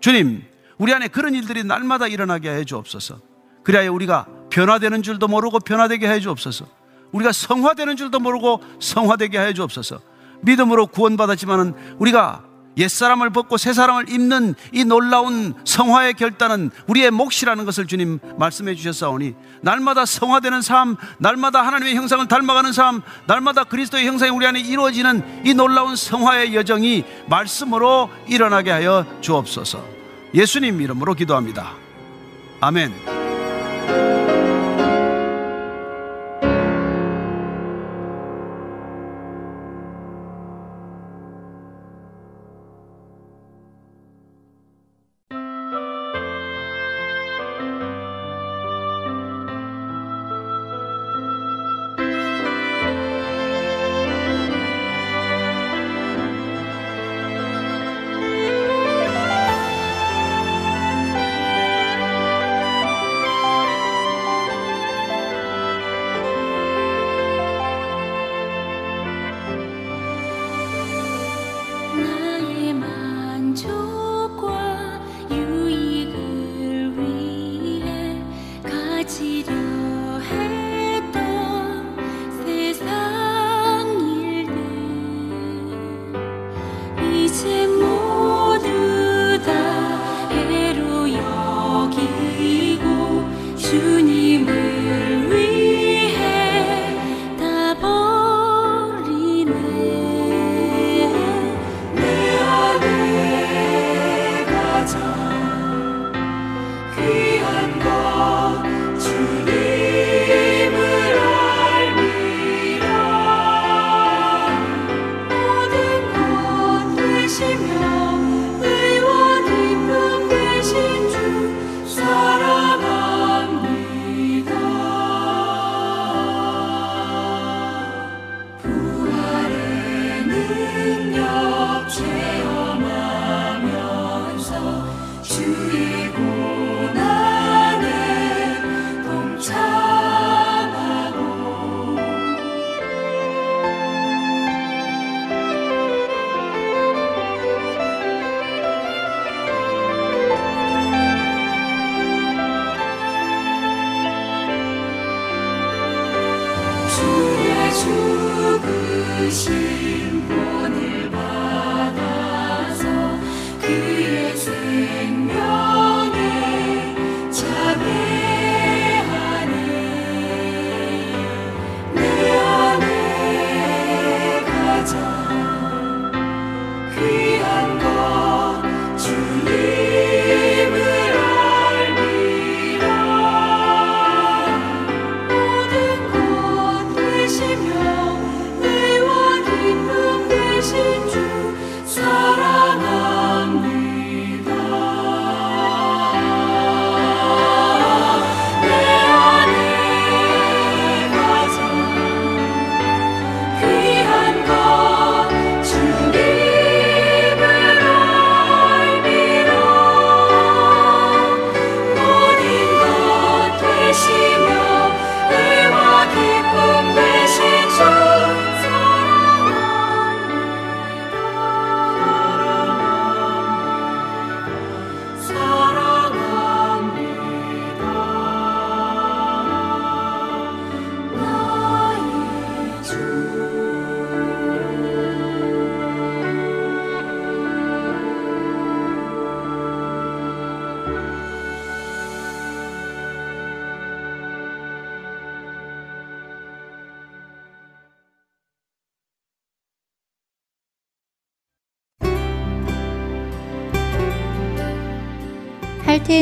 주님, 우리 안에 그런 일들이 날마다 일어나게 해 주옵소서. 그래야 우리가 변화되는 줄도 모르고 변화되게 해 주옵소서. 우리가 성화되는 줄도 모르고 성화되게 해 주옵소서. 믿음으로 구원받았지만은 우리가 옛사람을 벗고 새사람을 입는 이 놀라운 성화의 결단은 우리의 몫이라는 것을 주님 말씀해 주셨사오니 날마다 성화되는 삶, 날마다 하나님의 형상을 닮아가는 삶, 날마다 그리스도의 형상이 우리 안에 이루어지는 이 놀라운 성화의 여정이 말씀으로 일어나게 하여 주옵소서. 예수님 이름으로 기도합니다. 아멘.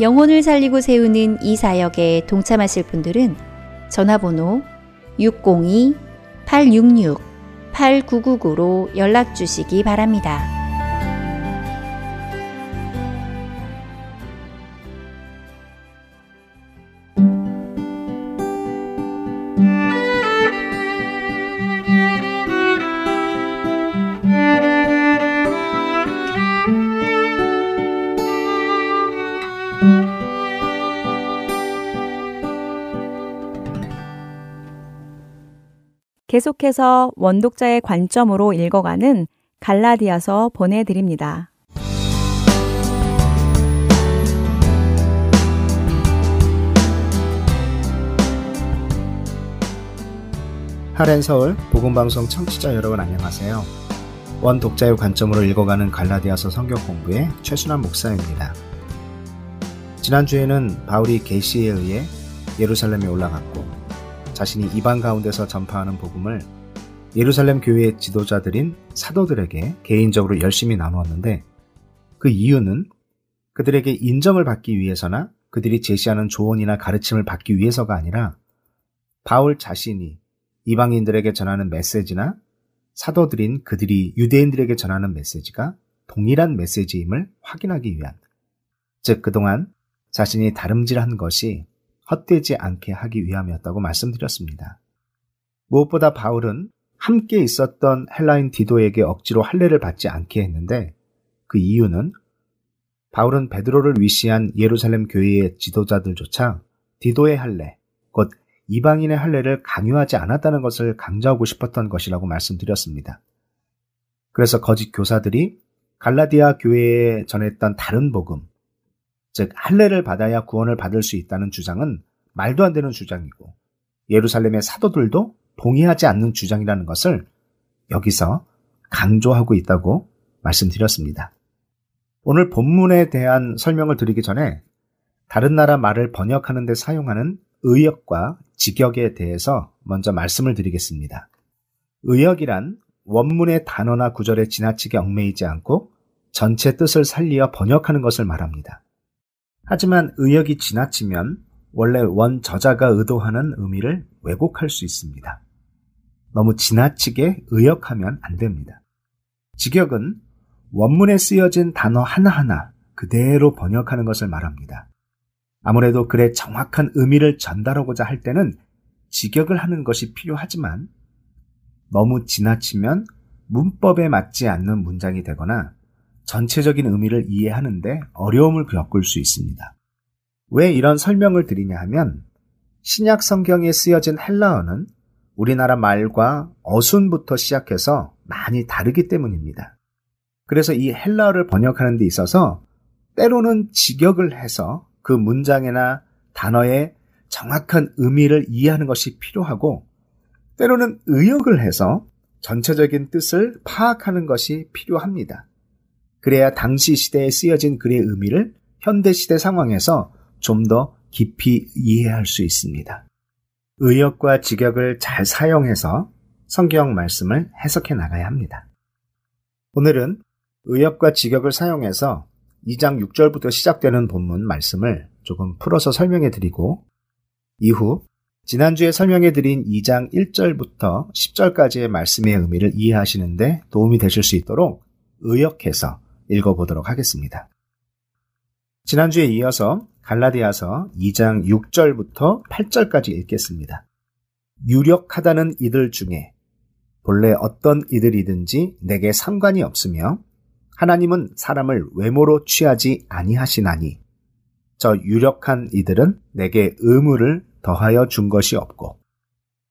영혼을 살리고 세우는 이 사역에 동참하실 분들은 전화번호 602-866-8999로 연락 주시기 바랍니다. 계속해서 원독자의 관점으로 읽어가는 갈라디아서 보내드립니다. 하렌 서울 복음방송 청취자 여러분 안녕하세요. 원 독자의 관점으로 읽어가는 갈라디아서 성경 공부의 최순환 목사입니다. 지난주에는 바울이 계시에 의해 예루살렘에 올라갔고 자신이 이방 가운데서 전파하는 복음을 예루살렘 교회의 지도자들인 사도들에게 개인적으로 열심히 나누었는데 그 이유는 그들에게 인정을 받기 위해서나 그들이 제시하는 조언이나 가르침을 받기 위해서가 아니라 바울 자신이 이방인들에게 전하는 메시지나 사도들인 그들이 유대인들에게 전하는 메시지가 동일한 메시지임을 확인하기 위한, 즉, 그동안 자신이 다름질한 것이 헛되지 않게 하기 위함이었다고 말씀드렸습니다. 무엇보다 바울은 함께 있었던 헬라인 디도에게 억지로 할례를 받지 않게 했는데 그 이유는 바울은 베드로를 위시한 예루살렘 교회의 지도자들조차 디도의 할례, 곧 이방인의 할례를 강요하지 않았다는 것을 강조하고 싶었던 것이라고 말씀드렸습니다. 그래서 거짓 교사들이 갈라디아 교회에 전했던 다른 복음, 즉 할례를 받아야 구원을 받을 수 있다는 주장은 말도 안 되는 주장이고 예루살렘의 사도들도 동의하지 않는 주장이라는 것을 여기서 강조하고 있다고 말씀드렸습니다. 오늘 본문에 대한 설명을 드리기 전에 다른 나라 말을 번역하는 데 사용하는 의역과 직역에 대해서 먼저 말씀을 드리겠습니다. 의역이란 원문의 단어나 구절에 지나치게 얽매이지 않고 전체 뜻을 살리어 번역하는 것을 말합니다. 하지만 의역이 지나치면 원래 원 저자가 의도하는 의미를 왜곡할 수 있습니다. 너무 지나치게 의역하면 안 됩니다. 직역은 원문에 쓰여진 단어 하나하나 그대로 번역하는 것을 말합니다. 아무래도 글의 정확한 의미를 전달하고자 할 때는 직역을 하는 것이 필요하지만 너무 지나치면 문법에 맞지 않는 문장이 되거나 전체적인 의미를 이해하는데 어려움을 겪을 수 있습니다. 왜 이런 설명을 드리냐 하면 신약 성경에 쓰여진 헬라어는 우리나라 말과 어순부터 시작해서 많이 다르기 때문입니다. 그래서 이 헬라어를 번역하는 데 있어서 때로는 직역을 해서 그 문장이나 단어의 정확한 의미를 이해하는 것이 필요하고 때로는 의역을 해서 전체적인 뜻을 파악하는 것이 필요합니다. 그래야 당시 시대에 쓰여진 글의 의미를 현대 시대 상황에서 좀 더 깊이 이해할 수 있습니다. 의역과 직역을 잘 사용해서 성경 말씀을 해석해 나가야 합니다. 오늘은 의역과 직역을 사용해서 2장 6절부터 시작되는 본문 말씀을 조금 풀어서 설명해 드리고 이후 지난주에 설명해 드린 2장 1절부터 10절까지의 말씀의 의미를 이해하시는데 도움이 되실 수 있도록 의역해서 읽어보도록 하겠습니다. 지난주에 이어서 갈라디아서 2장 6절부터 8절까지 읽겠습니다. 유력하다는 이들 중에 본래 어떤 이들이든지 내게 상관이 없으며 하나님은 사람을 외모로 취하지 아니하시나니 저 유력한 이들은 내게 의무를 더하여 준 것이 없고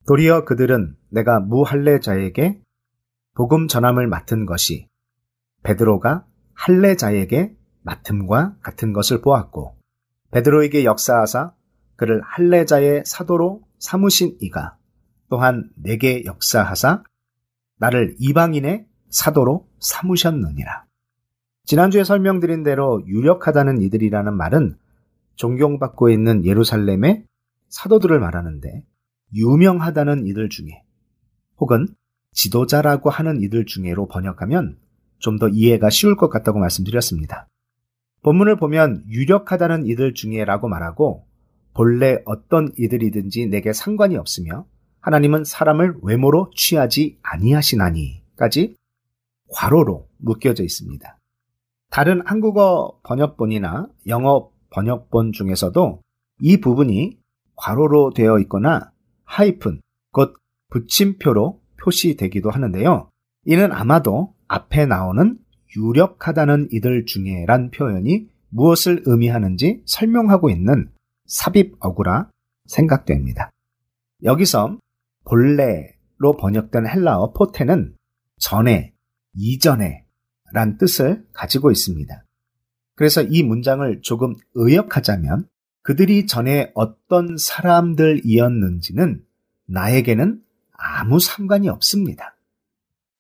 도리어 그들은 내가 무할례자에게 복음 전함을 맡은 것이 베드로가 할례자에게 맡음과 같은 것을 보았고 베드로에게 역사하사 그를 할례자의 사도로 삼으신 이가 또한 내게 역사하사 나를 이방인의 사도로 삼으셨느니라. 지난주에 설명드린 대로 유력하다는 이들이라는 말은 존경받고 있는 예루살렘의 사도들을 말하는데 유명하다는 이들 중에 혹은 지도자라고 하는 이들 중에로 번역하면 좀 더 이해가 쉬울 것 같다고 말씀드렸습니다. 본문을 보면 유력하다는 이들 중에 라고 말하고 본래 어떤 이들이든지 내게 상관이 없으며 하나님은 사람을 외모로 취하지 아니하시나니까지 괄호로 묶여져 있습니다. 다른 한국어 번역본이나 영어 번역본 중에서도 이 부분이 괄호로 되어 있거나 하이픈, 곧 붙임표로 표시되기도 하는데요. 이는 아마도 앞에 나오는 유력하다는 이들 중에란 표현이 무엇을 의미하는지 설명하고 있는 삽입어구라 생각됩니다. 여기서 본래로 번역된 헬라어 포테는 전에, 이전에 란 뜻을 가지고 있습니다. 그래서 이 문장을 조금 의역하자면 그들이 전에 어떤 사람들이었는지는 나에게는 아무 상관이 없습니다.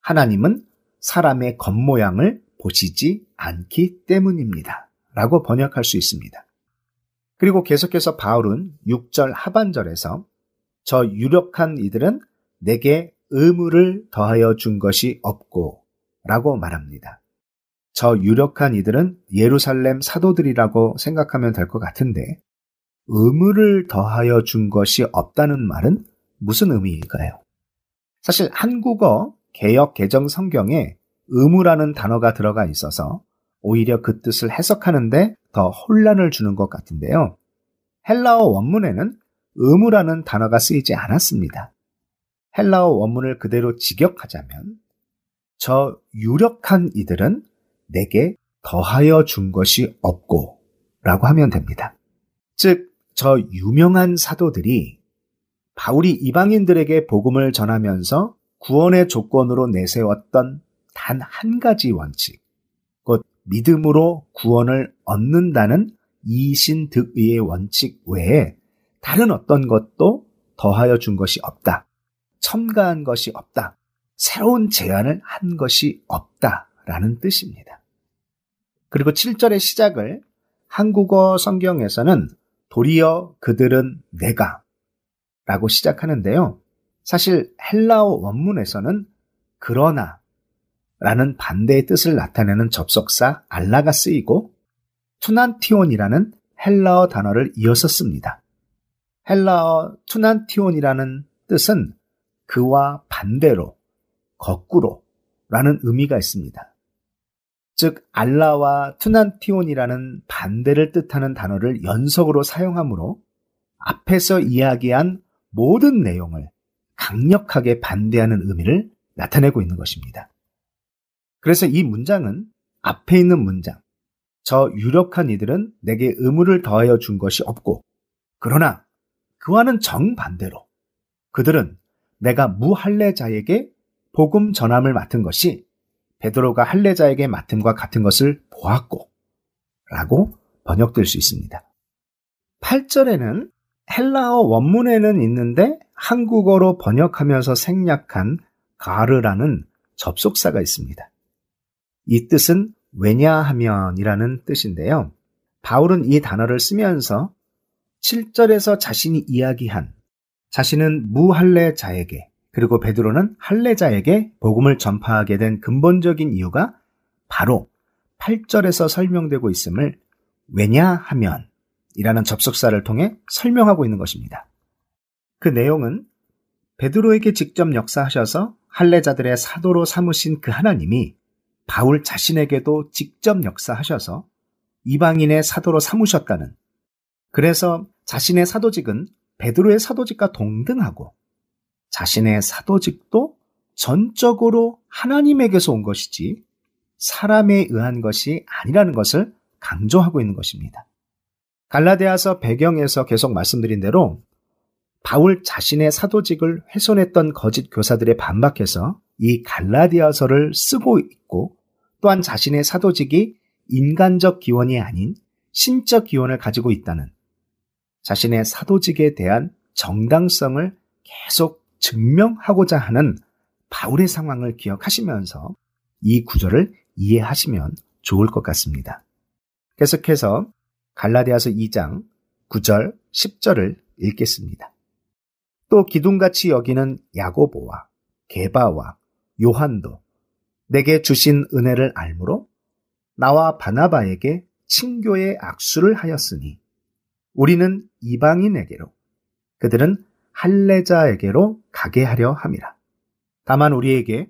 하나님은 사람의 겉모양을 보시지 않기 때문입니다. 라고 번역할 수 있습니다. 그리고 계속해서 바울은 6절 하반절에서 저 유력한 이들은 내게 의무를 더하여 준 것이 없고 라고 말합니다. 저 유력한 이들은 예루살렘 사도들이라고 생각하면 될 것 같은데 의무를 더하여 준 것이 없다는 말은 무슨 의미일까요? 사실 한국어 개혁 개정 성경에 의무라는 단어가 들어가 있어서 오히려 그 뜻을 해석하는데 더 혼란을 주는 것 같은데요. 헬라어 원문에는 의무라는 단어가 쓰이지 않았습니다. 헬라어 원문을 그대로 직역하자면 저 유력한 이들은 내게 더하여 준 것이 없고 라고 하면 됩니다. 즉, 저 유명한 사도들이 바울이 이방인들에게 복음을 전하면서 구원의 조건으로 내세웠던 단 한 가지 원칙, 곧 믿음으로 구원을 얻는다는 이신득의의 원칙 외에 다른 어떤 것도 더하여 준 것이 없다. 첨가한 것이 없다. 새로운 제안을 한 것이 없다 라는 뜻입니다. 그리고 7절의 시작을 한국어 성경에서는 도리어 그들은 내가 라고 시작하는데요. 사실 헬라어 원문에서는 그러나 라는 반대의 뜻을 나타내는 접속사 ἀλλά가 쓰이고 τοὐναντίον이라는 헬라어 단어를 이어서 씁니다. 헬라어 τοὐναντίον이라는 뜻은 그와 반대로, 거꾸로 라는 의미가 있습니다. 즉, ἀλλά와 τοὐναντίον이라는 반대를 뜻하는 단어를 연속으로 사용하므로 앞에서 이야기한 모든 내용을 강력하게 반대하는 의미를 나타내고 있는 것입니다. 그래서 이 문장은 앞에 있는 문장, 저 유력한 이들은 내게 의무를 더하여 준 것이 없고, 그러나 그와는 정반대로 그들은 내가 무할례자에게 복음 전함을 맡은 것이 베드로가 할례자에게 맡음과 같은 것을 보았고 라고 번역될 수 있습니다. 8절에는 헬라어 원문에는 있는데 한국어로 번역하면서 생략한 가르라는 접속사가 있습니다. 이 뜻은 왜냐하면이라는 뜻인데요. 바울은 이 단어를 쓰면서 7절에서 자신이 이야기한 자신은 무할례자에게 그리고 베드로는 할례자에게 복음을 전파하게 된 근본적인 이유가 바로 8절에서 설명되고 있음을 왜냐하면 이라는 접속사를 통해 설명하고 있는 것입니다. 그 내용은 베드로에게 직접 역사하셔서 할례자들의 사도로 삼으신 그 하나님이 바울 자신에게도 직접 역사하셔서 이방인의 사도로 삼으셨다는 그래서 자신의 사도직은 베드로의 사도직과 동등하고 자신의 사도직도 전적으로 하나님에게서 온 것이지 사람에 의한 것이 아니라는 것을 강조하고 있는 것입니다. 갈라디아서 배경에서 계속 말씀드린 대로 바울 자신의 사도직을 훼손했던 거짓 교사들의 반박해서 이 갈라디아서를 쓰고 있고 또한 자신의 사도직이 인간적 기원이 아닌 신적 기원을 가지고 있다는 자신의 사도직에 대한 정당성을 계속 증명하고자 하는 바울의 상황을 기억하시면서 이 구절을 이해하시면 좋을 것 같습니다. 계속해서 갈라디아서 2장 9절, 10절을 읽겠습니다. 또 기둥같이 여기는 야고보와 게바와 요한도 내게 주신 은혜를 알므로 나와 바나바에게 친교의 악수를 하였으니 우리는 이방인에게로 그들은 할례자에게로 가게 하려 함이라. 다만 우리에게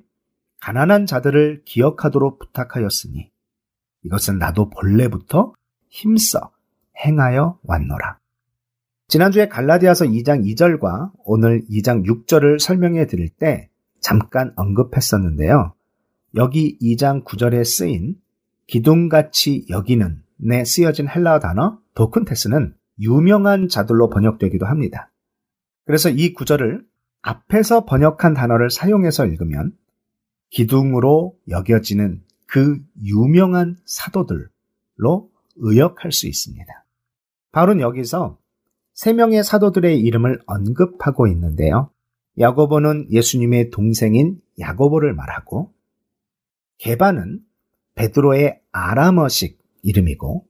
가난한 자들을 기억하도록 부탁하였으니 이것은 나도 본래부터 힘써 행하여 왔노라. 지난주에 갈라디아서 2장 2절과 오늘 2장 6절을 설명해 드릴 때 잠깐 언급했었는데요. 여기 2장 9절에 쓰인 기둥같이 여기는 내 쓰여진 헬라어 단어 도큰테스는 유명한 자들로 번역되기도 합니다. 그래서 이 구절을 앞에서 번역한 단어를 사용해서 읽으면 기둥으로 여겨지는 그 유명한 사도들로 의역할 수 있습니다. 바울은 여기서 세 명의 사도들의 이름을 언급하고 있는데요. 야고보는 예수님의 동생인 야고보를 말하고 게바는 베드로의 아람어식 이름이고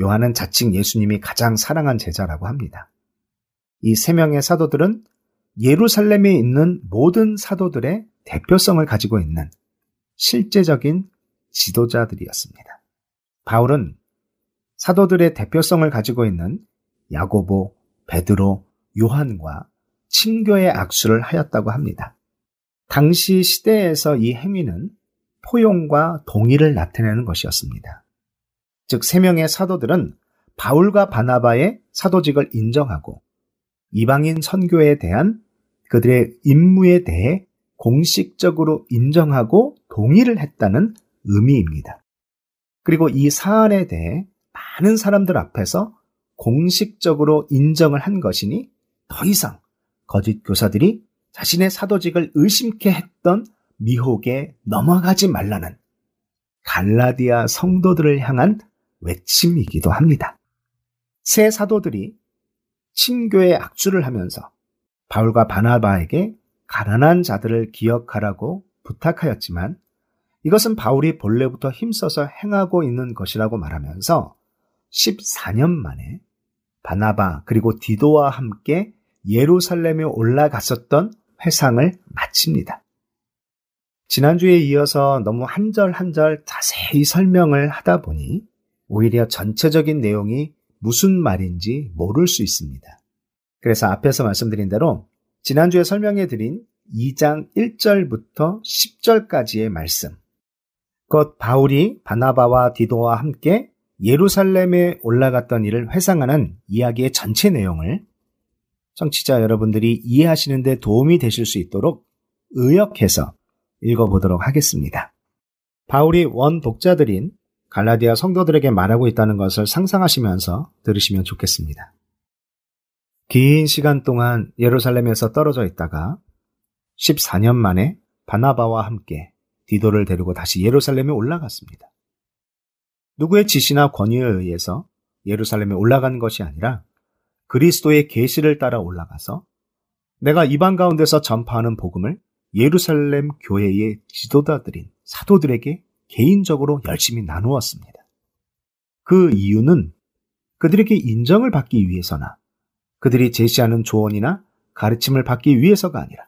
요한은 자칭 예수님이 가장 사랑한 제자라고 합니다. 이 세 명의 사도들은 예루살렘에 있는 모든 사도들의 대표성을 가지고 있는 실제적인 지도자들이었습니다. 바울은 사도들의 대표성을 가지고 있는 야고보, 베드로, 요한과 친교의 악수를 하였다고 합니다. 당시 시대에서 이 행위는 포용과 동의를 나타내는 것이었습니다. 즉, 세 명의 사도들은 바울과 바나바의 사도직을 인정하고 이방인 선교에 대한 그들의 임무에 대해 공식적으로 인정하고 동의를 했다는 의미입니다. 그리고 이 사안에 대해 많은 사람들 앞에서 공식적으로 인정을 한 것이니 더 이상 거짓 교사들이 자신의 사도직을 의심케 했던 미혹에 넘어가지 말라는 갈라디아 성도들을 향한 외침이기도 합니다. 새 사도들이 친교의 악주를 하면서 바울과 바나바에게 가난한 자들을 기억하라고 부탁하였지만 이것은 바울이 본래부터 힘써서 행하고 있는 것이라고 말하면서 14년 만에 바나바 그리고 디도와 함께 예루살렘에 올라갔었던 회상을 마칩니다. 지난주에 이어서 너무 한 절 한 절 자세히 설명을 하다 보니 오히려 전체적인 내용이 무슨 말인지 모를 수 있습니다. 그래서 앞에서 말씀드린 대로 지난주에 설명해 드린 2장 1절부터 10절까지의 말씀. 곧 바울이 바나바와 디도와 함께 예루살렘에 올라갔던 일을 회상하는 이야기의 전체 내용을 청취자 여러분들이 이해하시는데 도움이 되실 수 있도록 의역해서 읽어보도록 하겠습니다. 바울이 원 독자들인 갈라디아 성도들에게 말하고 있다는 것을 상상하시면서 들으시면 좋겠습니다. 긴 시간 동안 예루살렘에서 떨어져 있다가 14년 만에 바나바와 함께 디도를 데리고 다시 예루살렘에 올라갔습니다. 누구의 지시나 권위에 의해서 예루살렘에 올라간 것이 아니라 그리스도의 계시를 따라 올라가서 내가 이방 가운데서 전파하는 복음을 예루살렘 교회의 지도자들인 사도들에게 개인적으로 열심히 나누었습니다. 그 이유는 그들에게 인정을 받기 위해서나 그들이 제시하는 조언이나 가르침을 받기 위해서가 아니라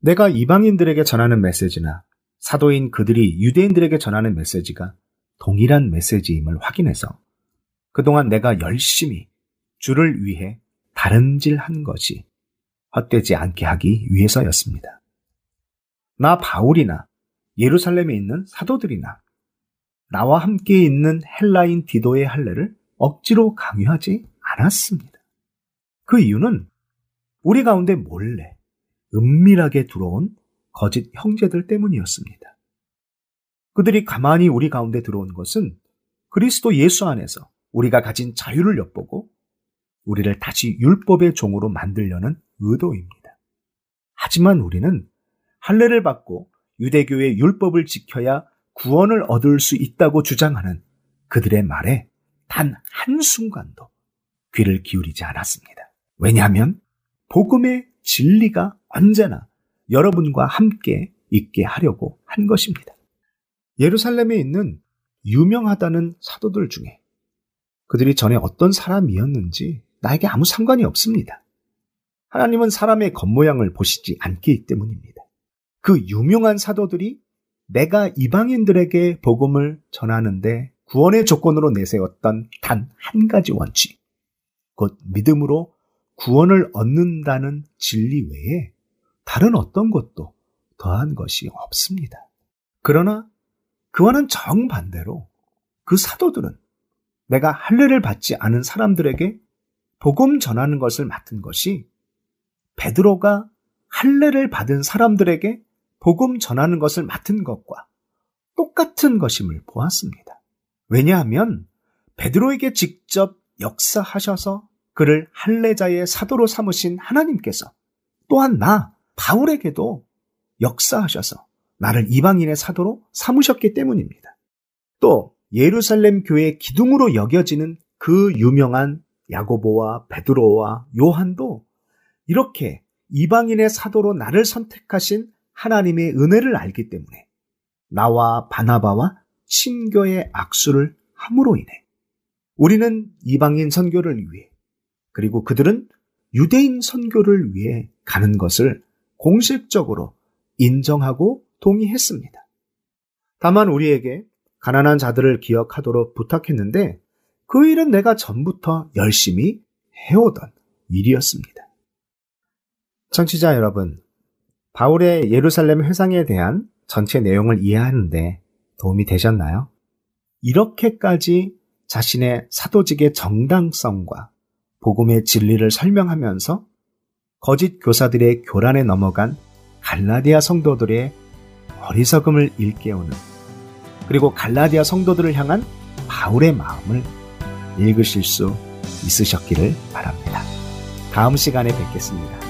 내가 이방인들에게 전하는 메시지나 사도인 그들이 유대인들에게 전하는 메시지가 동일한 메시지임을 확인해서 그동안 내가 열심히 주를 위해 다른질한 것이 헛되지 않게 하기 위해서였습니다. 나 바울이나 예루살렘에 있는 사도들이나 나와 함께 있는 헬라인 디도의 할례를 억지로 강요하지 않았습니다. 그 이유는 우리 가운데 몰래 은밀하게 들어온 거짓 형제들 때문이었습니다. 그들이 가만히 우리 가운데 들어온 것은 그리스도 예수 안에서 우리가 가진 자유를 엿보고 우리를 다시 율법의 종으로 만들려는 의도입니다. 하지만 우리는 할례를 받고 유대교의 율법을 지켜야 구원을 얻을 수 있다고 주장하는 그들의 말에 단 한순간도 귀를 기울이지 않았습니다. 왜냐하면 복음의 진리가 언제나 여러분과 함께 있게 하려고 한 것입니다. 예루살렘에 있는 유명하다는 사도들 중에 그들이 전에 어떤 사람이었는지 나에게 아무 상관이 없습니다. 하나님은 사람의 겉모양을 보시지 않기 때문입니다. 그 유명한 사도들이 내가 이방인들에게 복음을 전하는데 구원의 조건으로 내세웠던 단 한 가지 원칙, 곧 믿음으로 구원을 얻는다는 진리 외에 다른 어떤 것도 더한 것이 없습니다. 그러나 그와는 정반대로 그 사도들은 내가 할례를 받지 않은 사람들에게 복음 전하는 것을 맡은 것이 베드로가 할례를 받은 사람들에게 복음 전하는 것을 맡은 것과 똑같은 것임을 보았습니다. 왜냐하면 베드로에게 직접 역사하셔서 그를 할례자의 사도로 삼으신 하나님께서 또한 나 바울에게도 역사하셔서 나를 이방인의 사도로 삼으셨기 때문입니다. 또 예루살렘 교회 기둥으로 여겨지는 그 유명한 야고보와 베드로와 요한도 이렇게 이방인의 사도로 나를 선택하신 하나님의 은혜를 알기 때문에 나와 바나바와 신교의 악수를 함으로 인해 우리는 이방인 선교를 위해 그리고 그들은 유대인 선교를 위해 가는 것을 공식적으로 인정하고 동의했습니다. 다만 우리에게 가난한 자들을 기억하도록 부탁했는데 그 일은 내가 전부터 열심히 해오던 일이었습니다. 청취자 여러분, 바울의 예루살렘 회상에 대한 전체 내용을 이해하는데 도움이 되셨나요? 이렇게까지 자신의 사도직의 정당성과 복음의 진리를 설명하면서 거짓 교사들의 교란에 넘어간 갈라디아 성도들의 어리석음을 일깨우는 그리고 갈라디아 성도들을 향한 바울의 마음을 읽으실 수 있으셨기를 바랍니다. 다음 시간에 뵙겠습니다.